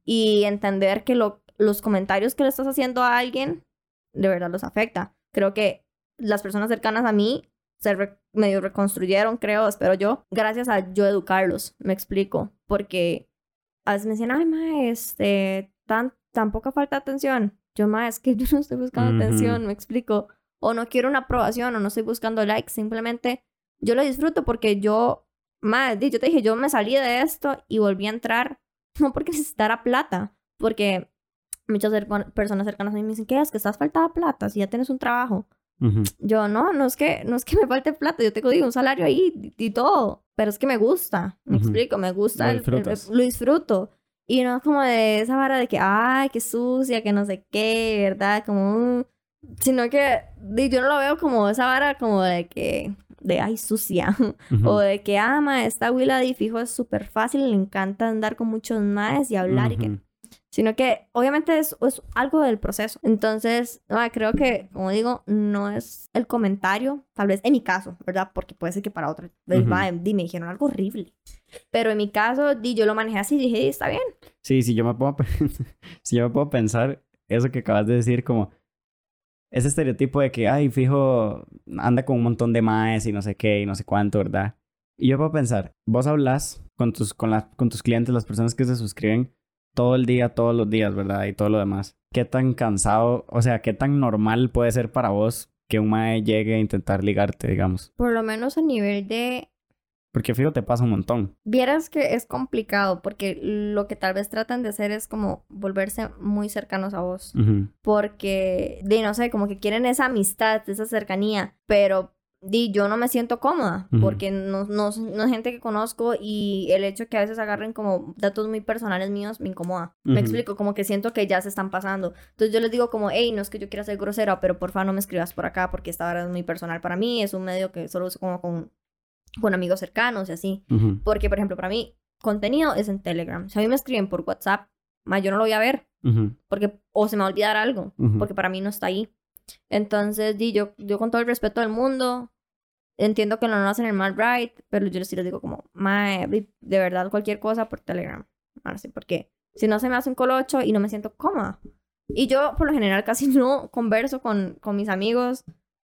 Y entender que lo- los comentarios que le estás haciendo a alguien, de verdad los afecta. Creo que las personas cercanas a mí se re- medio reconstruyeron, creo, espero yo, gracias a yo educarlos, me explico, porque a veces me decían, ay, ma, este, tan, tan poca falta de atención. Yo, ma, es que (laughs) yo no estoy buscando atención, me explico. O no quiero una aprobación, o no estoy buscando likes, simplemente yo lo disfruto porque yo, ma, yo te dije, yo me salí de esto y volví a entrar, (laughs) no porque necesitara plata, porque muchas cerca- personas cercanas a mí me dicen, ¿qué es? Que estás falta de plata, si ya tienes un trabajo.
Ujú.
Yo, no, no es que, no es que me falte plata, yo tengo digo, un salario ahí y, y todo, pero es que me gusta, me
Ujú.
explico, me gusta,
Lo
el- el-
disfrutas.
lo disfruto. Y no es como de esa vara de que, ay, qué sucia, que no sé qué, ¿verdad? Como, mm, sino que yo no lo veo como esa vara como de que, de, ay, sucia. (laughs)
Ujú.
O de que, ah, ma, esta Willa de fijo es súper fácil, le encanta andar con muchos maes y hablar y que. Sino que obviamente es, es algo del proceso. Entonces, no, creo que, como digo, no es el comentario, tal vez en mi caso, ¿verdad? Porque puede ser que para pues,
Ujú.
va, di, me dijeron algo horrible. Pero en mi caso, di, yo lo manejé así y dije, está bien.
Sí, si yo me puedo, (laughs) si yo me puedo pensar eso que acabas de decir, como ese estereotipo de que, ay, fijo, anda con un montón de maes y no sé qué y no sé cuánto, ¿verdad? Y yo puedo pensar, vos hablas con tus, con, las con tus clientes, las personas que se suscriben todo el día, todos los días, ¿verdad? Y todo lo demás. ¿Qué tan cansado, o sea, qué tan normal puede ser para vos que un mae llegue a intentar ligarte, digamos?
Por lo menos a nivel de...
Porque fijo te pasa un montón.
Vieras que es complicado porque lo que tal vez tratan de hacer es como volverse muy cercanos a vos. Porque, de no sé, como que quieren esa amistad, esa cercanía, pero di, yo no me siento cómoda porque no, no, no es gente que conozco y el hecho que a veces agarren como datos muy personales míos me incomoda. Me
Ujú.
explico, como que siento que ya se están pasando. Entonces yo les digo como, hey, no es que yo quiera ser grosera, pero porfa no me escribas por acá porque esta hora es muy personal para mí, es un medio que solo uso como con, con amigos cercanos y así. Porque, por ejemplo, para mí, contenido es en Telegram. Si a mí me escriben por WhatsApp, ma, yo no lo voy a ver porque o se me va a olvidar algo, porque para mí no está ahí. Entonces, di, yo, yo con todo el respeto del mundo, entiendo que no lo hacen el mal right, pero yo sí les digo como, mae, de verdad cualquier cosa por Telegram. Ahora sí, porque si no se me hace un colocho y no me siento cómoda. Y yo, por lo general, (laughs) casi no converso con, con mis amigos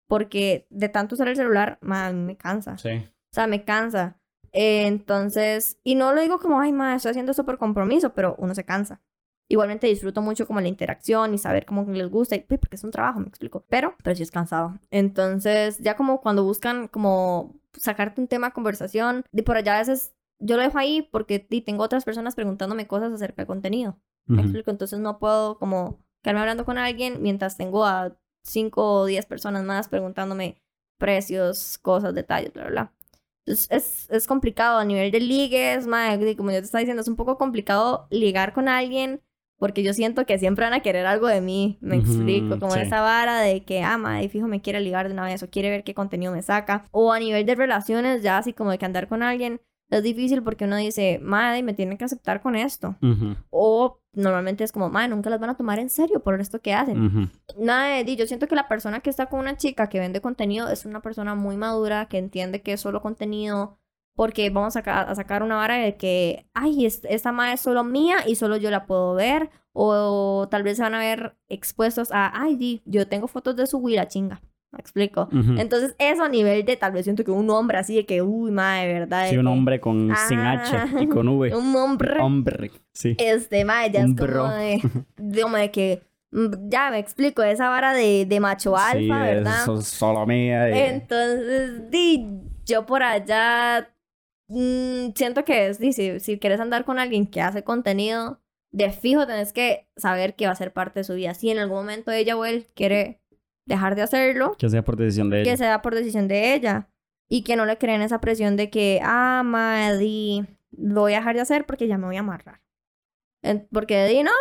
porque de tanto usar el celular, ma, a mí me cansa.
Sí.
O sea, me cansa. Eh, entonces, y no lo digo como, ay, ma, estoy haciendo esto por compromiso, pero uno se cansa. Igualmente disfruto mucho como la interacción y saber cómo les gusta, y, porque es un trabajo, me explico. Pero, pero sí es cansado. Entonces, ya como cuando buscan como sacarte un tema de conversación, de por allá a veces yo lo dejo ahí porque tengo otras personas preguntándome cosas acerca del contenido. ¿Me
Ujú.
explico? Entonces no puedo como quedarme hablando con alguien mientras tengo a 5 o 10 personas más preguntándome precios, cosas, detalles, bla, bla, bla. Entonces es, es complicado a nivel de ligues, y como yo te estaba diciendo, es un poco complicado ligar con alguien porque yo siento que siempre van a querer algo de mí, me
Ujú,
explico, como
sí.
esa vara de que, ah, mae, fijo me quiere ligar de una vez o quiere ver qué contenido me saca. O a nivel de relaciones, ya así como de que andar con alguien, es difícil porque uno dice, madre, me tienen que aceptar con esto.
Ujú,
O normalmente es como, madre, nunca las van a tomar en serio por esto que hacen.
ujú.
Nada de yo siento que la persona que está con una chica que vende contenido es una persona muy madura, que entiende que es solo contenido, porque vamos a, a sacar una vara de que, ay, es- esta madre es solo mía y solo yo la puedo ver, o tal vez se van a ver expuestos a, ay, di, yo tengo fotos de su huila chinga. ¿Me explico?
Ujú.
Entonces, eso a nivel de tal vez siento que un hombre así de que, uy, madre, ¿verdad?
Sí, un
que-
hombre con sin H
Ah.
y con V. (laughs)
Un hombre.
Hombre, sí.
Este, madre, ya
Un
es como
bro.
de, (laughs) de, de que, mm, ya me explico, esa vara de, de macho alfa,
sí,
¿verdad?
eso es solo mía. y-
Entonces, di, yo por allá mm, siento que es, si, si quieres andar con alguien que hace contenido, de fijo tenés que saber que va a ser parte de su vida. Si en algún momento ella o él quiere dejar de hacerlo,
Que sea por decisión de ella.
que sea por decisión de ella. Y que no le creen esa presión de que, ah, madre, lo voy a dejar de hacer porque ya me voy a amarrar. Porque di, no,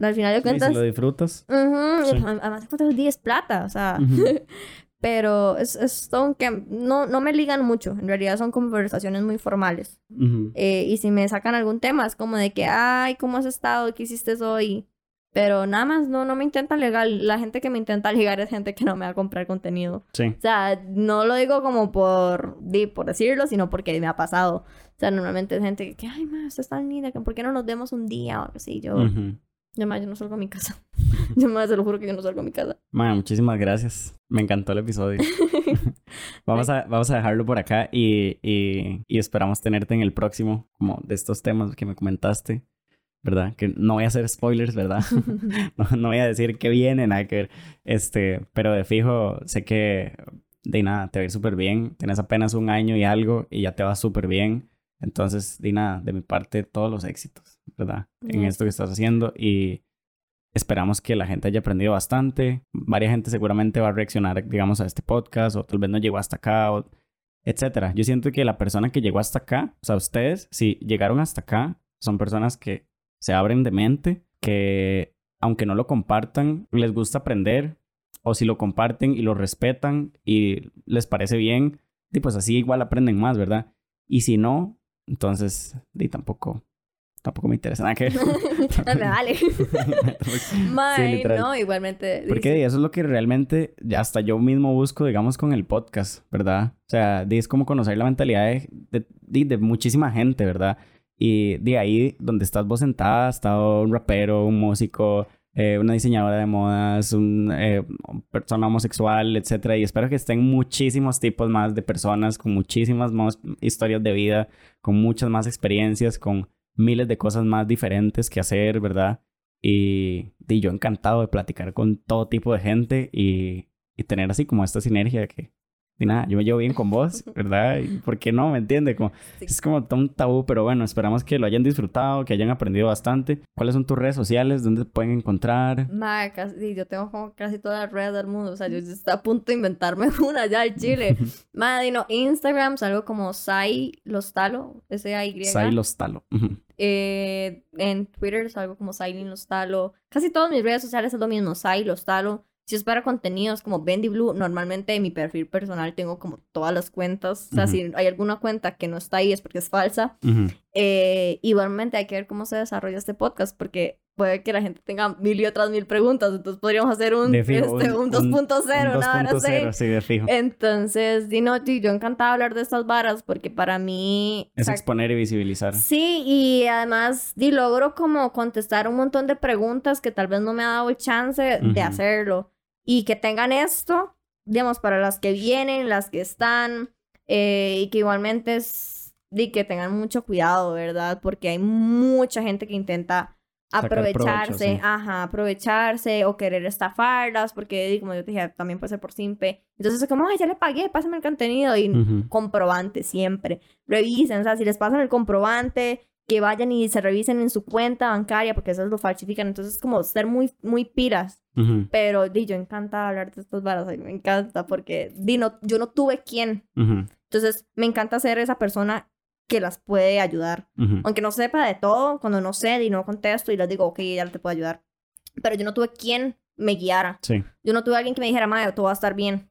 al final de
Sí,
cuentas...
si lo disfrutas.
Ujú,
Sí.
Además de cuentas, di es plata, o sea...
Ujú. (laughs)
Pero es, es son que no, no me ligan mucho. En realidad son conversaciones muy formales.
Ujú.
Eh, y si me sacan algún tema, es como de que, ay, ¿cómo has estado? ¿Qué hiciste hoy? Pero nada más, no, no me intenta ligar. La gente que me intenta ligar es gente que no me va a comprar contenido.
Sí.
O sea, no lo digo como por, por decirlo, sino porque me ha pasado. O sea, normalmente es gente que, ay, ma, usted es tan linda, ¿por qué no nos vemos un día? O así. Yo,
Ujú.
yo, ma, yo no salgo a mi casa. (laughs) yo, ma, se lo juro que yo no salgo a mi casa.
Bueno, muchísimas gracias. Me encantó el episodio. (laughs) (laughs) vamos, a, vamos a dejarlo por acá y, y, y esperamos tenerte en el próximo, como de estos temas que me comentaste, ¿verdad? Que no voy a hacer spoilers, ¿verdad? no, no voy a decir que viene, nada que ver. Este, pero de fijo, sé que de nada, te va a ir súper bien. Tienes apenas un año y algo y ya te va súper bien. Entonces, de nada, de mi parte, todos los éxitos, ¿verdad? En esto que estás haciendo y esperamos que la gente haya aprendido bastante. Varia gente seguramente va a reaccionar, digamos, a este podcast o tal vez no llegó hasta acá, o etcétera. Yo siento que la persona que llegó hasta acá, o sea, ustedes, si llegaron hasta acá, son personas que se abren de mente, que aunque no lo compartan, les gusta aprender, o si lo comparten y lo respetan y les parece bien, y pues así igual aprenden más, ¿verdad? Y si no, entonces, y tampoco, tampoco me interesa nada que ver. (laughs)
me vale. (laughs) Mae, no, igualmente.
Porque
dice-
eso es lo que realmente ya hasta yo mismo busco, digamos, con el podcast, ¿verdad? O sea, es como conocer la mentalidad de, de, di, de muchísima gente, ¿verdad? Y de ahí donde estás vos sentada, ha estado un rapero, un músico, eh, una diseñadora de modas, un, eh, persona homosexual, etcétera. Y espero que estén muchísimos tipos más de personas con muchísimas más historias de vida, con muchas más experiencias, con miles de cosas más diferentes que hacer, ¿verdad? Y, y yo encantado de platicar con todo tipo de gente y, y tener así como esta sinergia que, y nada, yo me llevo bien con vos, (laughs) ¿verdad? Y ¿Por qué no? ¿Me entiende? Como,
Sí.
Es como un tabú, pero bueno, esperamos que lo hayan disfrutado, que hayan aprendido bastante. ¿Cuáles son tus redes sociales? ¿Dónde te pueden encontrar?
Mae, casi, yo tengo como casi todas las redes del mundo. O sea, yo estoy a punto de inventarme (laughs) una ya al chile. (laughs) Madre, no, Instagram salgo como Sai Lostalo, S-A-Y.
Sai Los Talo. Ujú.
Eh, en Twitter salgo como Sailin Lostalo. Casi todas mis redes sociales es lo mismo, Sai Lostalo. Si es para contenidos como Bendy Blue, normalmente en mi perfil personal tengo como todas las cuentas. O sea, si hay alguna cuenta que no está ahí es porque es falsa.
Ujú.
Eh, igualmente hay que ver cómo se desarrolla este podcast porque puede que la gente tenga mil y otras mil preguntas. Entonces podríamos hacer un,
fijo,
este, un 2.0,
un
una vara así.
2.0, sí, de fijo.
Entonces, di, no, yo encantada de hablar de estas varas porque para mí...
Es
o sea,
exponer y visibilizar.
Sí, y además di, logro como contestar un montón de preguntas que tal vez no me ha dado el chance de hacerlo. Y que tengan esto, digamos, para las que vienen, las que están, eh, y que igualmente es, di, que tengan mucho cuidado, ¿verdad? Porque hay mucha gente que intenta
Sacar provecho,
aprovecharse,
sí.
ajá, aprovecharse o querer estafarlas, porque como yo te dije, también puede ser por simple. Entonces es como, ay, ya le pagué, pásame el contenido y
Ujú.
comprobante siempre. Revisen, o sea, si les pasan el comprobante, que vayan y se revisen en su cuenta bancaria, porque eso lo falsifican. Entonces, es como ser muy, muy piras. Pero, di, yo encantada hablar de estos varas, me encanta, porque, di, no, yo no tuve quién.
Ujú.
Entonces, me encanta ser esa persona que las puede ayudar. Aunque no sepa de todo, cuando no sé y no contesto y les digo, ok, ya te puedo ayudar. Pero yo no tuve quien me guiara.
Sí.
Yo no tuve alguien que me dijera, madre, todo va a estar bien.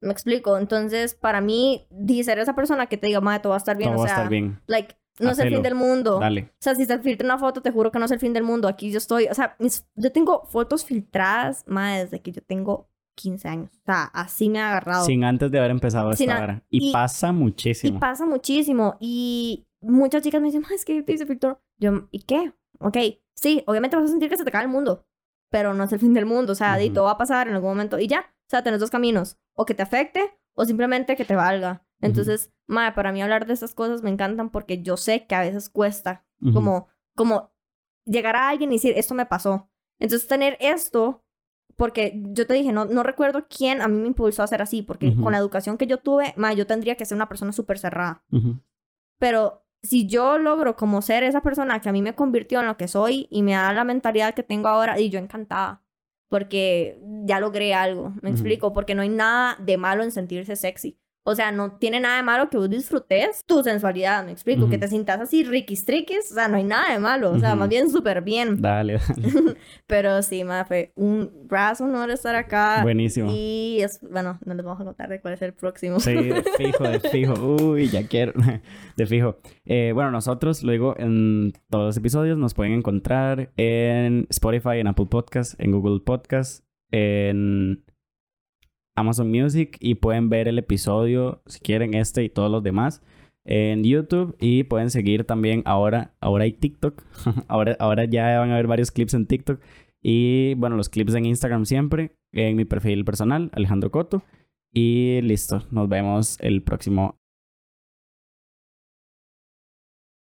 Me explico. Entonces, para mí, di- ser esa persona que te diga, madre, todo va a estar bien.
Todo
o
va a estar bien.
like, no es el
Hacelo.
fin del mundo.
Dale.
O sea, si se filtra una foto, te juro que no es el fin del mundo. Aquí yo estoy, o sea, mis- yo tengo fotos filtradas, más desde que yo tengo 15 años. O sea, así me ha agarrado.
Sin antes de haber empezado esta
Sin a-
hora. Y,
y-
pasa
y
muchísimo.
pasa muchísimo. Y muchas chicas me dicen, "Ma, es que te se filtró. Yo, ¿y qué? Ok, sí, obviamente vas a sentir que se te cae el mundo, pero no es el fin del mundo. O sea, di,
Ujú.
todo va a pasar en algún momento y ya. O sea, tenés dos caminos. O que te afecte o simplemente que te valga. Entonces, madre, para mí hablar de estas cosas me encantan porque yo sé que a veces cuesta como, como llegar a alguien y decir, esto me pasó. Entonces, tener esto, porque yo te dije, no, no recuerdo quién a mí me impulsó a ser así, porque con la educación que yo tuve, ma, yo tendría que ser una persona súper cerrada. Pero si yo logro como ser esa persona que a mí me convirtió en lo que soy y me da la mentalidad que tengo ahora, y yo encantada, porque ya logré algo, me explico, porque no hay nada de malo en sentirse sexy. O sea, no tiene nada de malo que vos disfrutes tu sensualidad, me explico, que te sientas así riquis triquis, o sea, no hay nada de malo, o sea, más bien súper bien. (laughs)
Dale, dale. (laughs)
Pero sí, ma, fue un brazo honor estar acá.
Buenísimo.
Y es, bueno, no les vamos a contar de cuál es el próximo.
Sí, de (laughs) fijo, de fijo. Uy, ya quiero. De fijo. Eh, bueno, nosotros, lo digo, en todos los episodios nos pueden encontrar en Spotify, en Apple Podcasts, en Google Podcasts, en Amazon Music y pueden ver el episodio, si quieren, este y todos los demás en YouTube. Y pueden seguir también ahora, ahora hay TikTok, (laughs) ahora, ahora ya van a ver varios clips en TikTok. Y bueno, los clips en Instagram siempre, en mi perfil personal, Alejandro Coto. Y listo, nos vemos el próximo